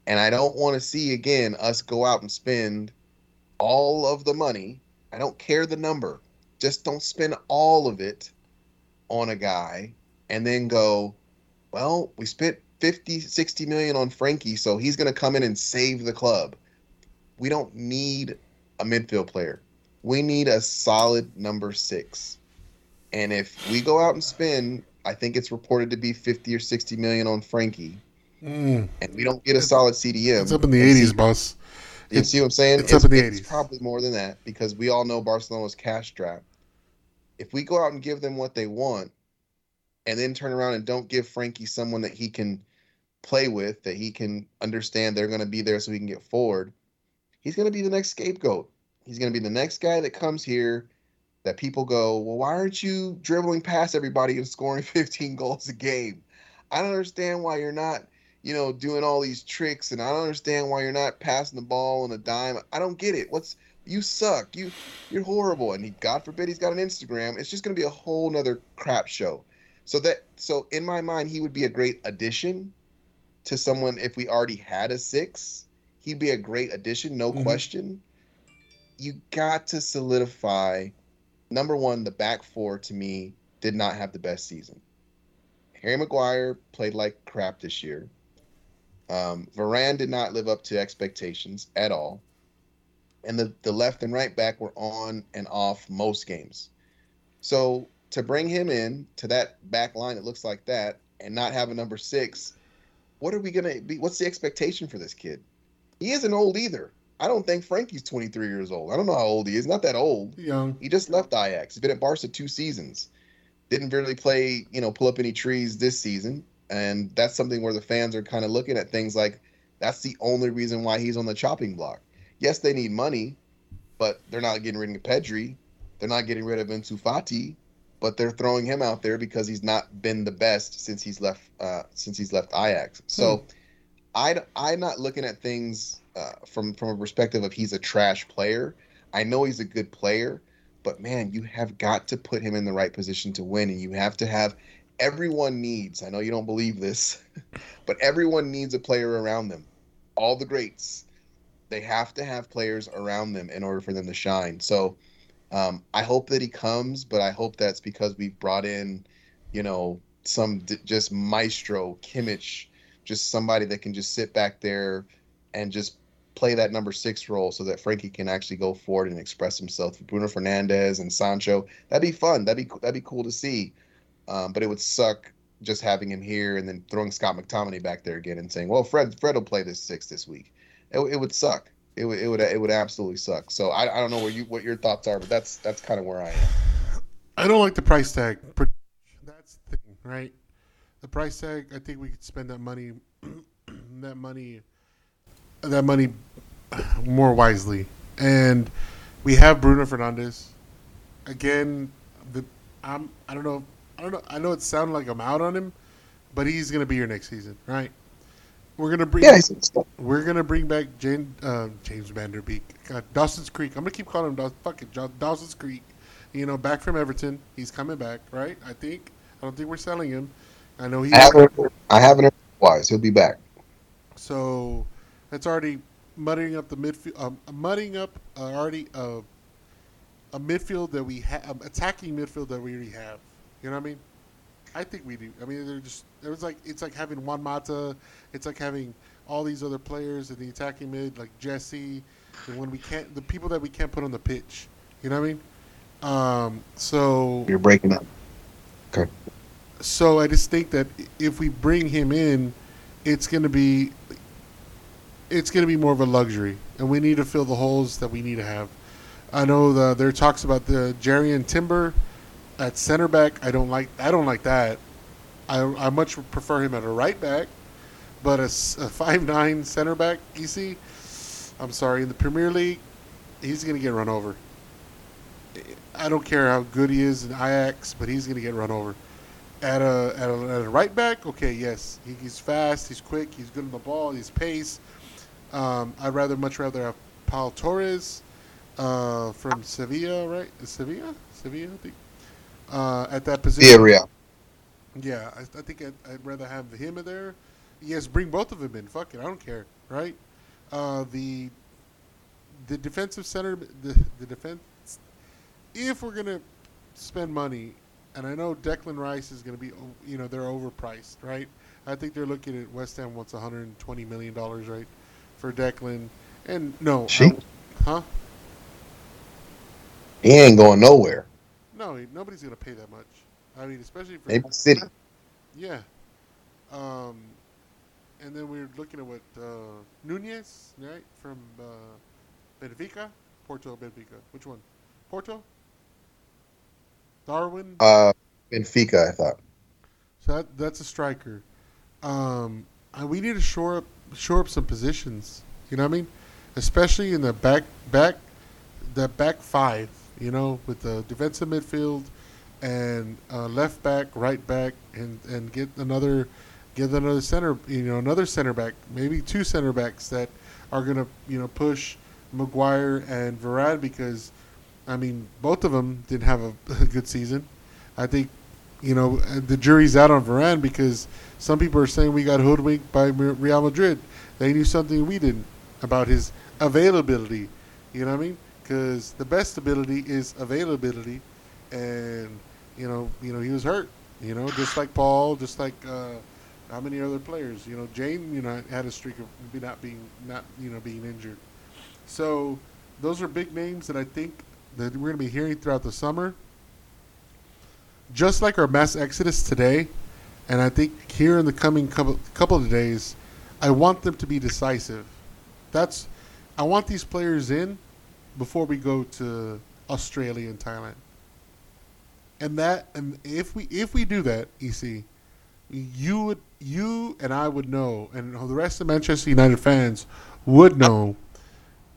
And I don't want to see again us go out and spend all of the money. I don't care the number. Just don't spend all of it on a guy and then go, well, we spent 50, 60 million on Frenkie, so he's going to come in and save the club. We don't need a midfield player. We need a solid number six. And if we go out and spend, I think it's reported to be 50 or 60 million on Frenkie, mm. and we don't get a solid CDM. It's up in the 80s, boss. You it's, see what I'm saying? It's, it's up in the 80s. Probably more than that because we all know Barcelona's cash strapped. If we go out and give them what they want, and then turn around and don't give Frenkie someone that he can play with, that he can understand they're going to be there so he can get forward, he's going to be the next scapegoat. He's going to be the next guy that comes here that people go, well, why aren't you dribbling past everybody and scoring <laughs> 15 goals a game? I don't understand why you're not, you know, doing all these tricks, and I don't understand why you're not passing the ball on a dime. I don't get it. What's you suck. You you're horrible. And he, God forbid he's got an Instagram. It's just gonna be a whole nother crap show. So that so in my mind, he would be a great addition to someone if we already had a six. He'd be a great addition, no Mhm. question. You got to solidify number one, the back four to me did not have the best season. Harry Maguire played like crap this year. Um, Varane did not live up to expectations at all. And the, the left and right back were on and off most games. So to bring him in to that back line that looks like that and not have a number six, what are we gonna be? What's the expectation for this kid? He isn't old either. I don't think Frenkie's 23 years old. I don't know how old he is. Not that old. Young. He just left Ajax. He's been at Barca two seasons. Didn't really play, you know, pull up any trees this season. And that's something where the fans are kind of looking at things like that's the only reason why he's on the chopping block. Yes, they need money, but they're not getting rid of Pedri. They're not getting rid of Ansu Fati, but they're throwing him out there because he's not been the best since he's left uh, since he's left Ajax. So I I'm not looking at things uh, from from a perspective of he's a trash player. I know he's a good player, but man, you have got to put him in the right position to win, and you have to have everyone needs. I know you don't believe this, <laughs> but everyone needs a player around them. All the greats, they have to have players around them in order for them to shine. So um, I hope that he comes, but I hope that's because we've brought in, you know, some d- just maestro Kimmich, just somebody that can just sit back there and just play that number six role so that Frenkie can actually go forward and express himself. Bruno Fernandes and Sancho, that'd be fun. That'd be that'd be cool to see. Um, but it would suck just having him here and then throwing Scott McTominay back there again and saying, "Well, Fred Fred will play this six this week." It, it would suck. It would it would it would absolutely suck. So I, I don't know where you what your thoughts are, but that's that's kind of where I am. I don't like the price tag. That's the thing, right? The price tag. I think we could spend that money, <clears throat> that money, that money more wisely. And we have Bruno Fernandes. Again, the I'm I don't know I don't know I know it sounded like I'm out on him, but he's gonna be here next season, right? We're gonna bring Yeah, we're gonna bring back James uh, James Vanderbeek, God, Dawson's Creek. I'm gonna keep calling him Daw- fuck it, Dawson's Creek. You know, back from Everton. He's coming back, right? I think. I don't think we're selling him. I know he. I haven't I haven't heard wise. He'll be back. So that's already mudding up the midfield. Um, mudding up uh, already uh, a midfield that we have, um, attacking midfield that we already have. You know what I mean? I think we do. I mean, they're just. It was like it's like having Juan Mata. It's like having all these other players in the attacking mid, like Jesse. And when we can't, the people that we can't put on the pitch. You know what I mean? Um, so You're breaking up. Okay. so I just think that if we bring him in, it's going to be it's going to be more of a luxury, and we need to fill the holes that we need to have. I know the, there are talks about the Jurriën Timber at center back. I don't like I don't like that. I, I much prefer him at a right back, but a five nine center back, see, I'm sorry, in the Premier League, he's going to get run over. I don't care how good he is in Ajax, but he's going to get run over. At a, at a at a right back, okay, yes, he, he's fast, he's quick, he's good on the ball, he's pace. Um, I'd rather much rather have Paul Torres uh, from Sevilla, right? Sevilla, Sevilla, I think. Uh, at that position, Yeah, real. yeah, I, I think I'd, I'd rather have him in there. Yes, bring both of them in. Fuck it, I don't care. Right? Uh, the the defensive center, the the defense. If we're gonna spend money, and I know Declan Rice is gonna be, you know, they're overpriced, right? I think they're looking at West Ham wants 120 million dollars, right, for Declan. And no, She? Huh? He ain't going nowhere. No, nobody's gonna pay that much. I mean, especially for Maybe City. Yeah. Um, and then we are looking at what uh, Nunez, right, from uh, Benfica, Porto, Benfica. Which one? Porto. Darwin. Uh, Benfica, I thought. so that, that's a striker. Um, and we need to shore up shore up some positions. You know what I mean? Especially in the back back the back five. You know, with the defensive midfield and uh, left back, right back, and and get another get another center, you know, another center back, maybe two center backs that are gonna you know push Maguire and Varane because, I mean, both of them didn't have a, <laughs> a good season. I think, you know, the jury's out on Varane because some people are saying we got hoodwinked by Real Madrid. They knew something we didn't about his availability. You know what I mean? Because the best ability is availability, and you know, you know, he was hurt. You know, just like Paul, just like uh, how many other players. You know, Jane, you know, had a streak of not being not you know being injured. So those are big names that I think that we're going to be hearing throughout the summer. Just like our mass exodus today, and I think here in the coming couple, couple of days, I want them to be decisive. That's I want these players in before we go to Australia and Thailand. And that and if we if we do that, EC, you would you and I would know, and the rest of Manchester United fans would know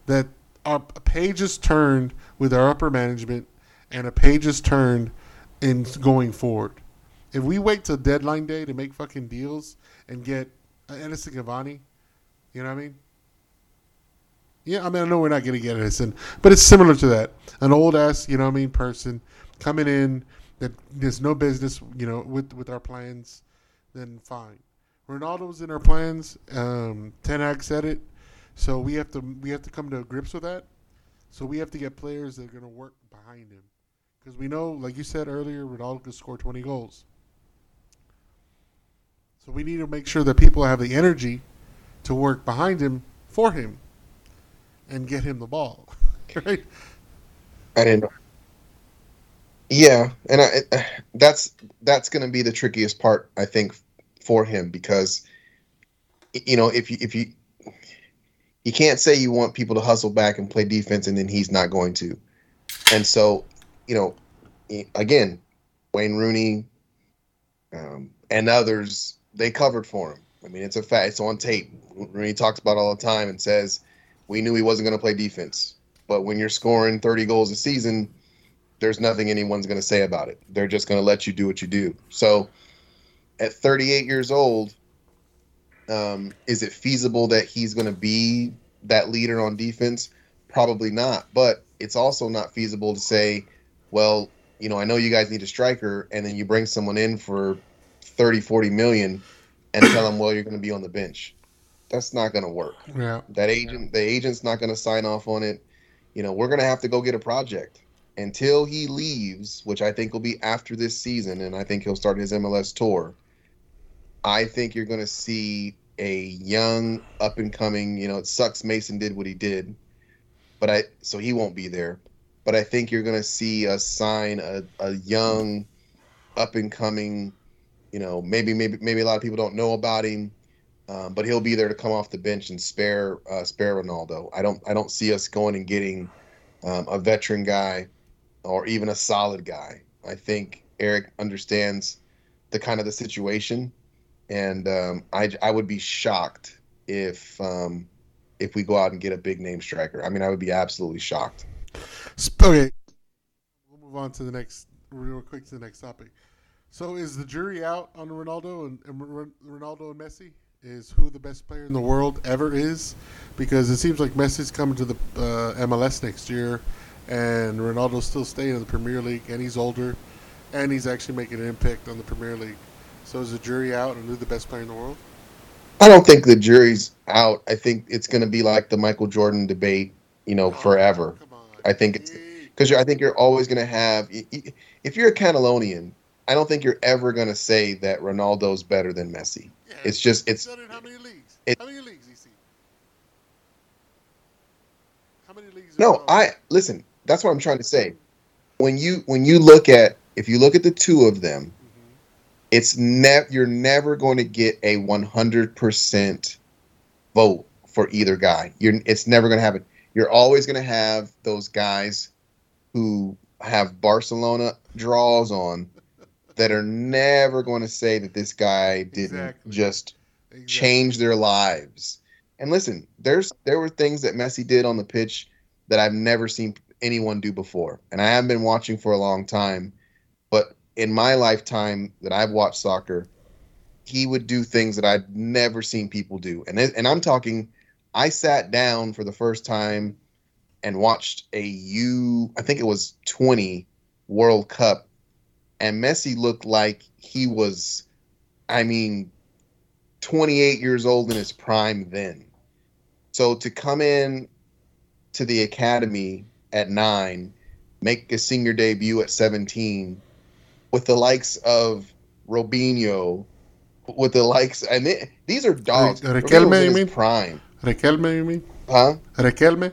that our page is turned with our upper management, and a page is turned in going forward. If we wait till deadline day to make fucking deals and get Edinson Cavani, you know what I mean? Yeah, I mean I know we're not going to get Edinson, but it's similar to that. An old ass, you know what I mean, person coming in that there's no business, you know, with with our plans, then fine. Ronaldo's in our plans. Um, Ten said it. So we have to we have to come to grips with that. So we have to get players that are going to work behind him, because we know, like you said earlier, Ronaldo could score 20 goals. So we need to make sure that people have the energy to work behind him for him, and get him the ball. <laughs> right? I didn't. Yeah, and I, that's that's going to be the trickiest part, I think, for him because you know if you if you you can't say you want people to hustle back and play defense and then he's not going to. And so, you know, again, Wayne Rooney um, and others, they covered for him. I mean, it's a fact. It's on tape. Rooney talks about all the time and says, we knew he wasn't going to play defense. But when you're scoring 30 goals a season, there's nothing anyone's going to say about it. They're just going to let you do what you do. So at 38 years old, um, is it feasible that he's going to be that leader on defense? Probably not. But it's also not feasible to say, well, you know, I know you guys need a striker, and then you bring someone in for 30, 40 million and tell them, well, you're going to be on the bench. That's not going to work. Yeah. That agent, the agent's not going to sign off on it. You know, we're going to have to go get a project until he leaves, which I think will be after this season, and I think he'll start his MLS tour. I think you're going to see a young, up and coming. You know, it sucks Mason did what he did, but I so he won't be there. But I think you're going to see us sign a, a young, up and coming. You know, maybe maybe maybe a lot of people don't know about him, um, but he'll be there to come off the bench and spare uh, spare Ronaldo. I don't I don't see us going and getting um, a veteran guy or even a solid guy. I think Erik understands the kind of the situation and um, I I would be shocked if um, if we go out and get a big name striker. I mean, I would be absolutely shocked. Okay, we'll move on to the next real quick to the next topic. So, is the jury out on Ronaldo and, and Ronaldo and Messi? Is who the best player in the world ever is? Because it seems like Messi's coming to the uh, MLS next year, and Ronaldo's still staying in the Premier League, and he's older, and he's actually making an impact on the Premier League. So is the jury out on who the best player in the world? I don't think the jury's out. I think it's going to be like the Michael Jordan debate, you know, oh, forever. I think it's because I think you're always going to have. If you're a Catalonian, I don't think you're ever going to say that Ronaldo's better than Messi. It's just it's. how many leagues? It, how many leagues? You see? How many leagues? No, I listen. That's what I'm trying to say. When you when you look at if you look at the two of them, mm-hmm. it's never you're never going to get a 100% vote for either guy. You're it's never going to happen. You're always going to have those guys who have Barcelona draws on that are never going to say that this guy didn't exactly. just exactly. change their lives. And listen, there's there were things that Messi did on the pitch that I've never seen anyone do before. And I haven't been watching for a long time, but in my lifetime that I've watched soccer, he would do things that I've never seen people do. And and I'm talking I sat down for the first time and watched a U I think it was 20 World Cup and Messi looked like he was I mean 28 years old in his prime then. So to come in to the academy at 9, make a senior debut at 17 with the likes of Robinho, with the likes, and these are dogs. Re- Riquelme, you mean? Prime. Riquelme, you mean? Huh? Riquelme?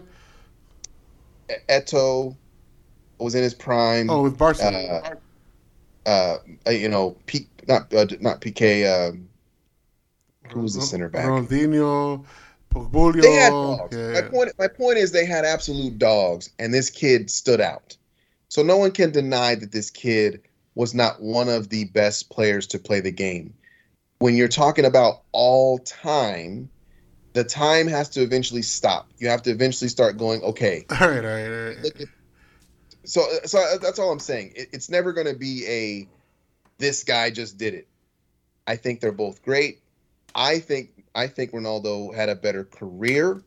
Eto'o was in his prime. Oh, with Barcelona. Uh, uh, you know, P, not uh, not Piqué. Um, who was the center back? Ronaldinho, Pogbulio. They had dogs. Yeah. My point. My point is they had absolute dogs, and this kid stood out. So no one can deny that this kid was not one of the best players to play the game. When you're talking about all time, the time has to eventually stop. You have to eventually start going, okay. <laughs> All right, all right, all right. Look at, so, so that's all I'm saying. It, it's never going to be a this guy just did it. I think they're both great. I think I think Ronaldo had a better career.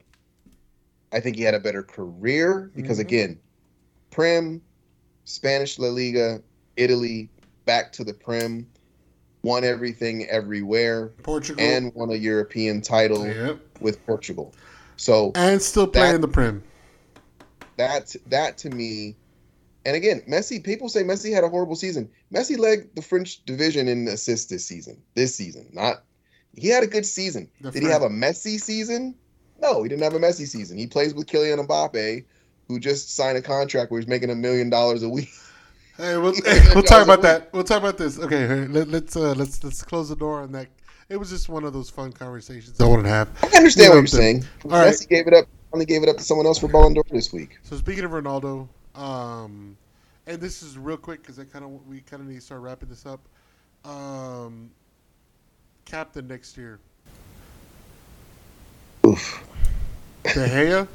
I think he had a better career because Mhm. again, Prem, Spanish La Liga, Italy, back to the Prem, won everything everywhere, Portugal. and won a European title Yep. with Portugal. So And still playing the Prem. that that to me and again messi people say messi had a horrible season messi led the french division in assists this season this season not he had a good season The did he have a messy season no he didn't have a messy season he plays with Kylian Mbappe who just signed a contract where he's making a million dollars a week Hey, we'll, <laughs> Yeah, we'll talk about that. We'll talk about this. Okay, let, let's uh, let's let's close the door on that. It was just one of those fun conversations I wanted to have. i understand You know what you're saying All right. messi gave it up only gave it up to someone else for Ballon d'Or this week So speaking of Ronaldo, um, and this is real quick because I kind of we kind of need to start wrapping this up. Um, captain next year, Oof. De Gea.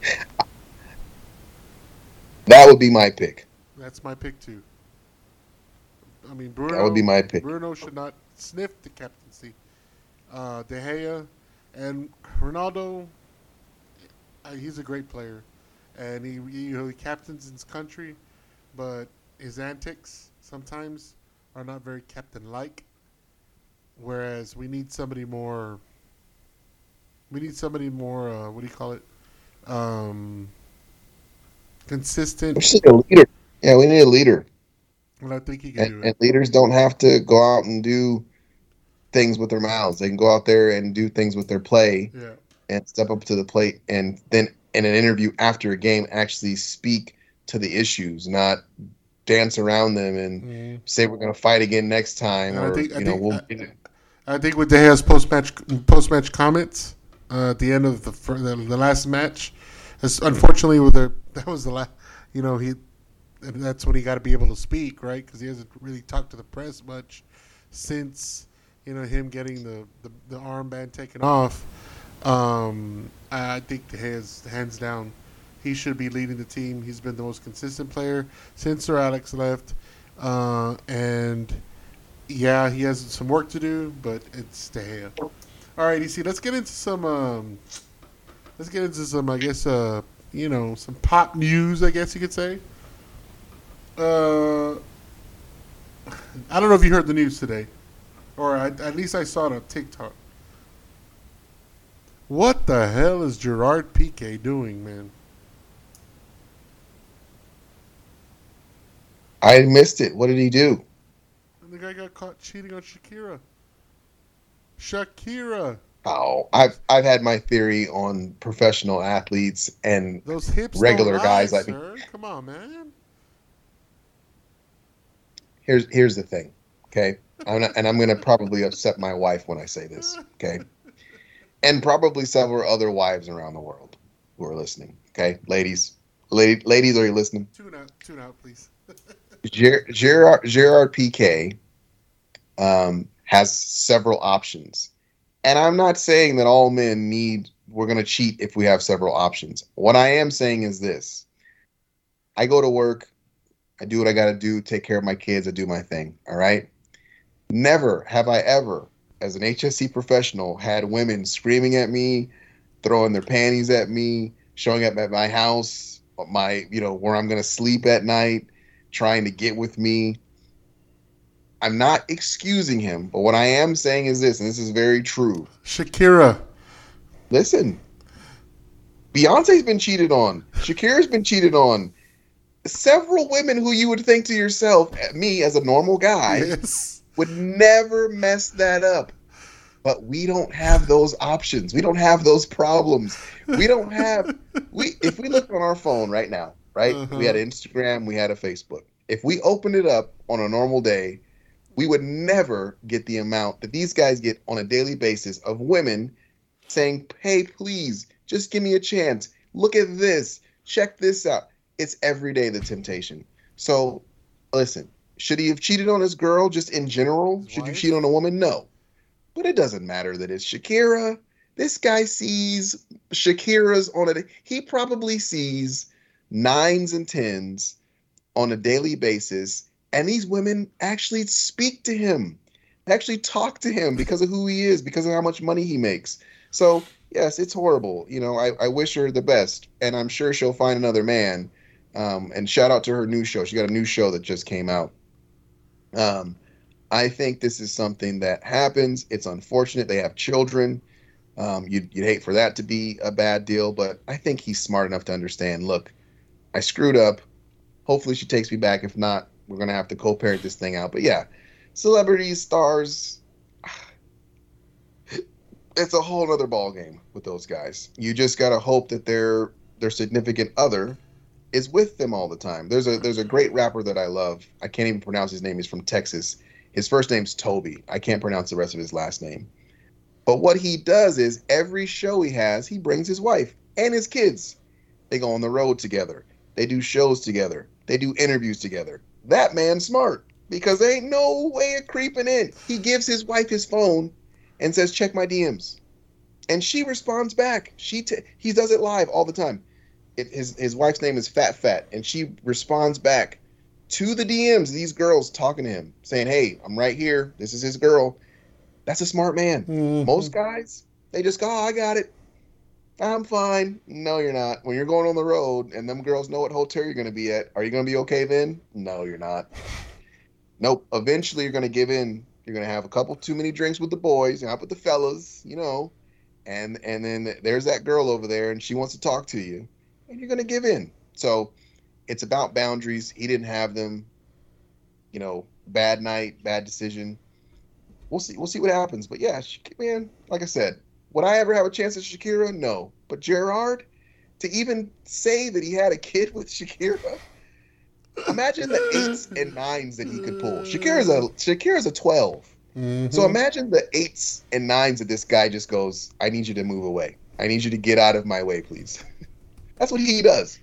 that would be my pick That's my pick too. I mean, Bruno. that would be my pick Bruno should not sniff the captaincy. Uh, De Gea and Ronaldo. He's a great player, and he you know, he captains his country, but his antics sometimes are not very captain-like. Whereas we need somebody more. We need somebody more. Uh, what do you call it? Um, consistent. we just need a leader yeah we need a leader And I think he can do it. and leaders don't have to go out and do things with their mouths. They can go out there and do things with their play Yeah. and step up to the plate and then in an interview after a game actually speak to the issues, not dance around them and Mhm. say we're going to fight again next time or think- you know think- we'll I- get it. I think with De Gea's post match post match comments uh, at the end of the the, the last match, unfortunately with the that was the last, you know he, that's when he got to be able to speak right because he hasn't really talked to the press much since you know him getting the the, the armband taken off. Um, I think Gea's hands down. He should be leading the team. He's been the most consistent player since Sir Alex left, uh, and yeah, he has some work to do, but it's De Gea. All right, EC, let's get into some. Um, let's get into some, I guess, uh, you know, some pop news. I guess you could say. Uh, I don't know if you heard the news today, or at least I saw it on TikTok. What the hell is Gerard Piqué doing, man? I missed it. What did he do? And the guy got caught cheating on Shakira. Shakira, Oh, I've I've had my theory on professional athletes and those hips. Regular lie, guys like- sir. Come on, man. here's here's the thing, okay? I'm not, and I'm gonna probably upset my wife when I say this, okay? <laughs> And probably several other wives around the world who are listening, okay? Ladies, lady, ladies, are you listening? Tune out, tune out, please. <laughs> Ger- Gerard Gerard Piqué um, has several options, and I'm not saying that all men need we're gonna cheat if we have several options. What I am saying is this: I go to work, I do what I got to do, take care of my kids, I do my thing. All right. Never have I ever, as an HSE professional, had women screaming at me, throwing their panties at me, showing up at my house, my, you know, where I'm going to sleep at night, trying to get with me. I'm not excusing him, but what I am saying is this, and this is very true. Shakira. Listen, Beyonce's been cheated on. Shakira's been cheated on. Several women who you would think to yourself, me as a normal guy, Yes. Would never mess that up. But we don't have those options. We don't have those problems. We don't have we if we look on our phone right now, right? Uh-huh. We had Instagram, we had a Facebook. If we opened it up on a normal day, we would never get the amount that these guys get on a daily basis of women saying, "Hey, please, just give me a chance. Look at this. Check this out." It's every day the temptation. So, listen, should he have cheated on his girl just in general? His Should you cheat on a woman? No. But it doesn't matter that it's Shakira. This guy sees Shakira's on a he probably sees nines and tens on a daily basis and these women actually speak to him actually talk to him because of who he is because of how much money he makes so yes it's horrible you know i, I wish her the best and i'm sure she'll find another man um, and shout out to her new show she got a new show that just came out um, i think this is something that happens. It's unfortunate they have children. Um, you'd, you'd hate for that to be a bad deal but i think he's smart enough to understand look i screwed up. Hopefully she takes me back. If not we're gonna have to co-parent this thing out. But yeah celebrities stars <sighs> it's a whole other ball game with those guys. You just gotta hope that their their significant other is with them all the time. There's a mm-hmm. there's a great rapper that i love. I can't even pronounce his name. He's from texas. His first name's Tobe. I can't pronounce the rest of his last name. But what he does is every show he has he brings his wife and his kids. They go on the road together. They do shows together. They do interviews together. That man's smart because there ain't no way of creeping in. He gives his wife his phone and says, "Check my DMs," and she responds back. She t- he does it live all the time. It, his his wife's name is Fat Fat, and she responds back to the DMs. These girls talking to him, saying, "Hey, I'm right here. This is his girl." That's a smart man. Mhm. Most guys, they just go, oh, I got it. I'm fine. No, you're not. When you're going on the road and them girls know what hotel you're going to be at, are you going to be okay then? No, you're not. Nope. Eventually, you're going to give in. You're going to have a couple too many drinks with the boys, out with the fellas, you know, and and then there's that girl over there, and she wants to talk to you, and you're going to give in. So, it's about boundaries. He didn't have them. You know, bad night, bad decision. We'll see. We'll see what happens. But yeah, man, like I said, would I ever have a chance at Shakira? No. But Gerard, to even say that he had a kid with Shakira, imagine the eights and nines that he could pull. Shakira's a Shakira's a 12. Mhm. So imagine the eights and nines that this guy just goes, I need you to move away. I need you to get out of my way, please. <laughs> That's what he does.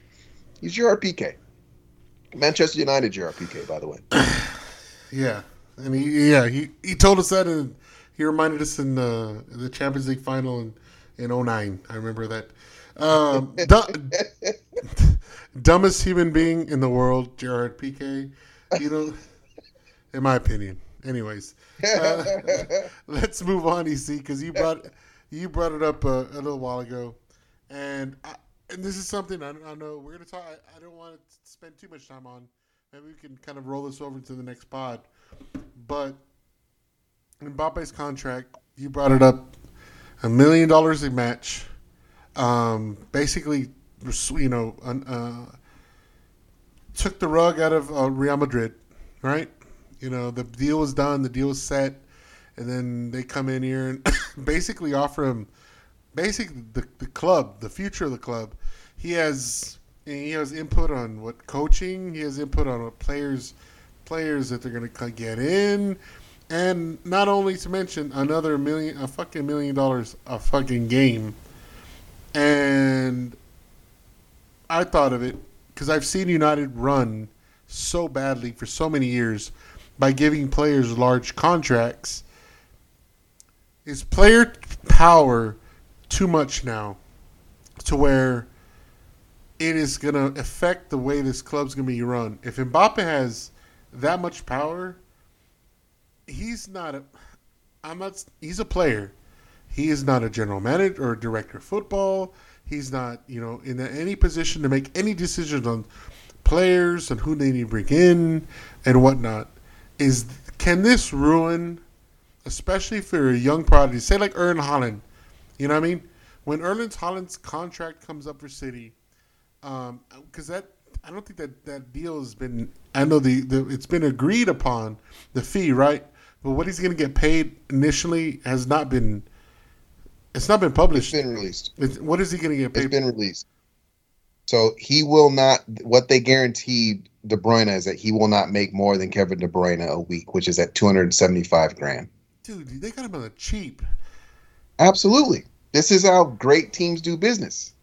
He's Gerard Piqué. Manchester United Gerard Piqué, by the way. <clears throat> Yeah, and he yeah he, he told us that and he reminded us in the the Champions League final in in 09. I remember that. Um, <laughs> du- dumbest human being in the world, Gerard Piqué. You know, in my opinion. Anyways, uh, <laughs> let's move on, EC, because you brought you brought it up a, a little while ago, and I, and this is something I, I know we're gonna talk. I, I don't want to spend too much time on. Maybe we can kind of roll this over to the next pod. But Mbappe's contract, you brought it up, a million dollars a match. Um, basically, you know, uh, took the rug out of uh, Real Madrid, right? You know, the deal was done, the deal was set, and then they come in here and <coughs> basically offer him, basically the, the club, the future of the club. He has he has input on what coaching, he has input on what players players that they're going to get in, and not only to mention another million, a fucking million dollars a fucking game. And I thought of it because I've seen United run so badly for so many years by giving players large contracts. Is player power too much now to where it is going to affect the way this club's going to be run. If Mbappe has that much power, he's not a. I'm not. He's a player. He is not a general manager or director of football. He's not, you know, in any position to make any decisions on players and who they need to bring in and whatnot. Is can this ruin, especially for a young prodigy, say like Erling Haaland? You know what I mean? When Erling Haaland's contract comes up for City, because um, that I don't think that that deal has been. I know the, the it's been agreed upon the fee, right? But what he's going to get paid initially has not been. It's not been published. It's been released. It's, what is he going to get paid? It's been released. So he will not. What they guaranteed De Bruyne is that he will not make more than Kevin De Bruyne a week, which is at two hundred seventy-five grand. Dude, they got him on the cheap. Absolutely. This is how great teams do business.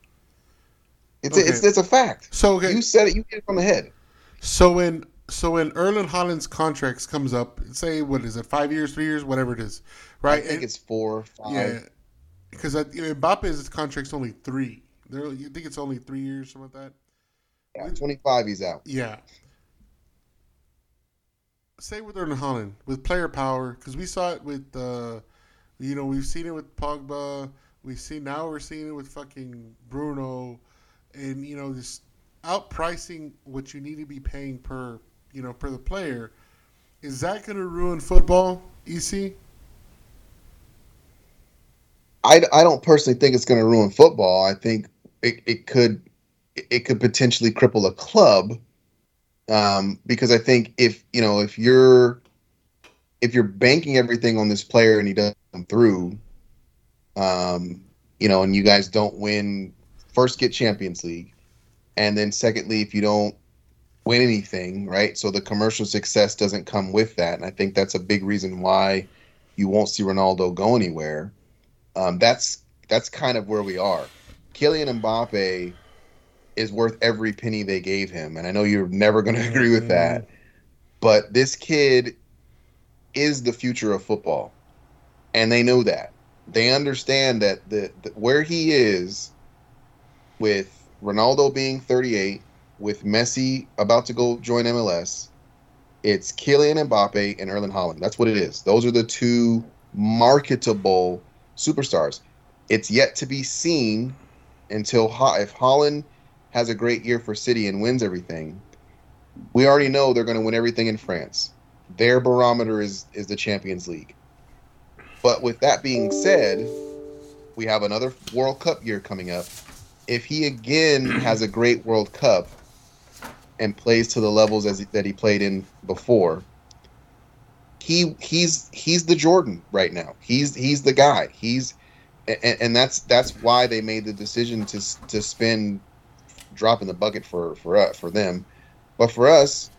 It's okay. a, it's it's a fact. So okay. you said it. You hit it on the head. So when so when Erling Haaland's contracts comes up, say what is it, five years, three years, whatever it is, right? I think and, it's four, five. Yeah, because Mbappe's contract's only three. There, you think it's only three years, something like that. Yeah, twenty five. He's out. Yeah. Say with Erling Haaland with player power, because we saw it with, uh, you know, we've seen it with Pogba. We see now we're seeing it with fucking Bruno, and you know this outpricing what you need to be paying per you know, per the player. Is that going to ruin football, EC? I, I don't personally think it's going to ruin football. I think it, it could it could potentially cripple a club um, because I think if you know if you're if you're banking everything on this player and he doesn't come through, um, you know, and you guys don't win, first get Champions League, and then secondly, if you don't win anything, right? So the commercial success doesn't come with that, and I think that's a big reason why you won't see Ronaldo go anywhere. Um, that's that's kind of where we are. Kylian Mbappe is worth every penny they gave him, and I know you're never going <laughs> to agree with that, but this kid is the future of football, and they know that. They understand that the, the where he is with Ronaldo being 38 with Messi about to go join MLS, it's Kylian Mbappe and Erling Haaland. That's what it is. Those are the two marketable superstars. It's yet to be seen until if Haaland has a great year for City and wins everything. We already know they're going to win everything in France. Their barometer is is the Champions League. But with that being said, we have another World Cup year coming up. If he again has a great World Cup, and plays to the levels as that he played in before, he he's he's the Jordan right now. He's he's the guy. He's and, and that's that's why they made the decision to to spend dropping the bucket for for uh, for them. But for us,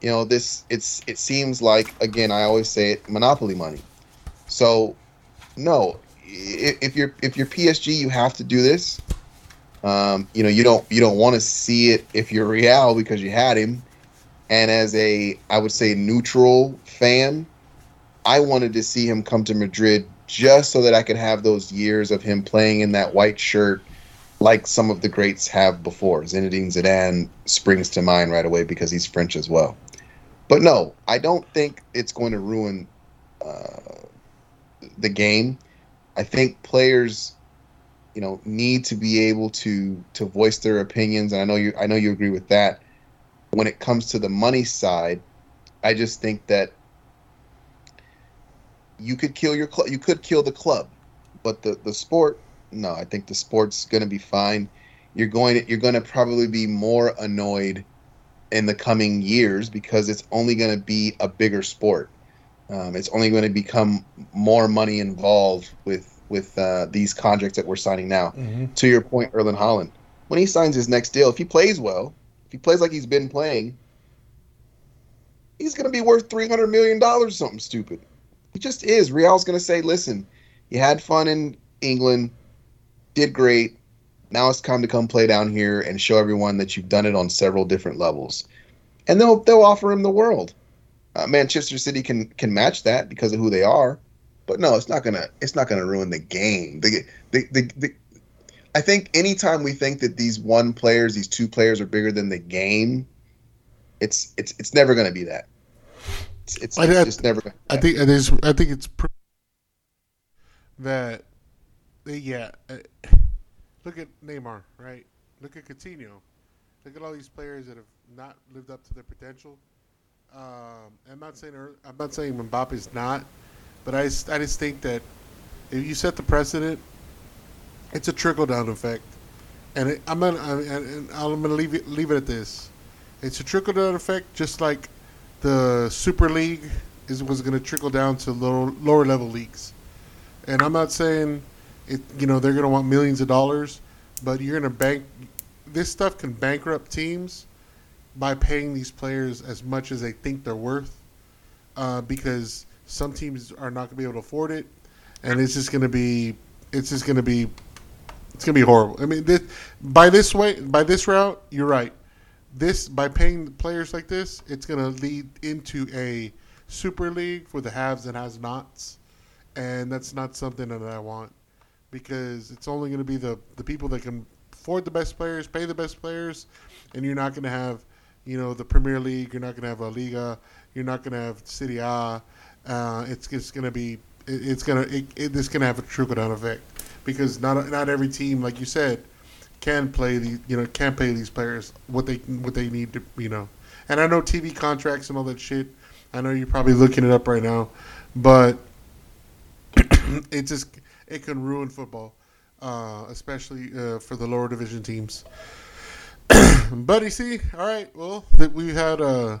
you know, this it's it seems like again I always say it monopoly money. So no, if you're if you're PSG, you have to do this. Um, you know, you don't you don't want to see it if you're Real because you had him. And as a I would say neutral fan, I wanted to see him come to Madrid just so that I could have those years of him playing in that white shirt like some of the greats have before. Zinedine Zidane springs to mind right away because he's French as well. But no, I don't think it's going to ruin uh, the game. I think players you know need to be able to to voice their opinions and i know you i know you agree with that when it comes to the money side i just think that you could kill your club you could kill the club but the the sport no i think the sport's going to be fine you're going to, you're going to probably be more annoyed in the coming years because it's only going to be a bigger sport um, it's only going to become more money involved with with uh, these contracts that we're signing now. Mm-hmm. To your point, Erling Haaland, when he signs his next deal, if he plays well, if he plays like he's been playing, he's going to be worth three hundred million dollars. Or something stupid. He just is. Real's going to say, "Listen, you had fun in England, did great. Now it's time to come play down here and show everyone that you've done it on several different levels." And they'll they'll offer him the world. Uh, Manchester City can can match that because of who they are. But no, it's not gonna it's not gonna ruin the game. The the the, the I think anytime we think that these one players, these two players are bigger than the game, it's it's it's never going to be that. It's, it's, I- it's just never. Gonna I think it is. I think it's pr- that. Yeah, uh, look at Neymar, right? Look at Coutinho. Look at all these players that have not lived up to their potential. Um, I'm not saying I'm not saying Mbappe's not, but I just, I just think that if you set the precedent, it's a trickle down effect, and it, I'm gonna I- and, and I'm gonna leave it leave it at this. It's a trickle down effect, just like the Super League is was going to trickle down to lower lower level leagues. And I'm not saying it. You know they're going to want millions of dollars, but you're going to bank. This stuff can bankrupt teams by paying these players as much as they think they're worth, uh, because some teams are not going to be able to afford it, and it's just going to be. It's just going to be. It's going to be horrible. I mean, this, by this way, by this route, you're right this by paying players like this, it's going to lead into a super league for the haves and has-nots, and that's not something that I want because it's only going to be the the people that can afford the best players, pay the best players, and you're not going to have, you know, the Premier League. You're not going to have a Liga. You're not going to have Serie A. Uh, it's just going to be. It, it's going to. It, it, it's going to have a trickle down effect because not not every team, like you said, can play the you know can pay these players what they what they need to you know. And I know TV contracts and all that shit. I know you're probably looking it up right now, but <coughs> it just it can ruin football, uh, especially uh, for the lower division teams. You see, all right, well, that we had uh,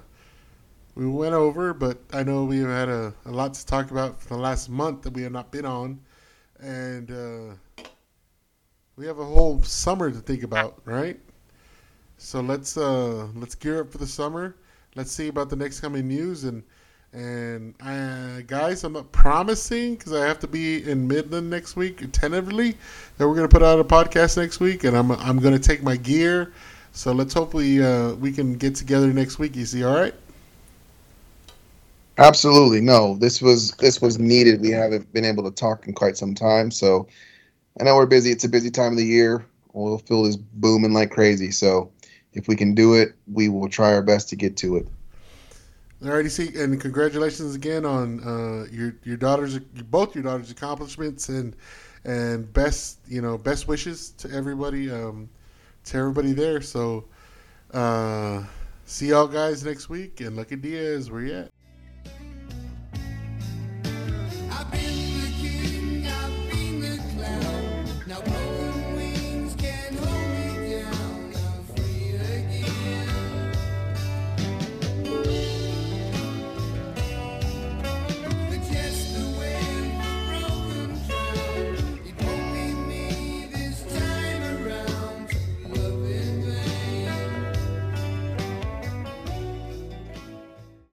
we went over, but I know we've had a, a lot to talk about for the last month that we have not been on, and uh, we have a whole summer to think about, right? So let's uh, let's gear up for the summer. Let's see about the next coming news and and uh, guys, I'm not promising because I have to be in Midland next week tentatively that we're gonna put out a podcast next week, and I'm I'm gonna take my gear. So let's hopefully uh, we can get together next week. You see, all right? Absolutely no. This was this was needed. We haven't been able to talk in quite some time, so I know we're busy. It's a busy time of the year. Oil field is booming like crazy. So if we can do it, we will try our best to get to it. Alrighty, see, and congratulations again on uh, your your daughter's both your daughter's accomplishments and and best you know best wishes to everybody um, to everybody there. So uh, see y'all guys next week and Lucky Diaz, where you at?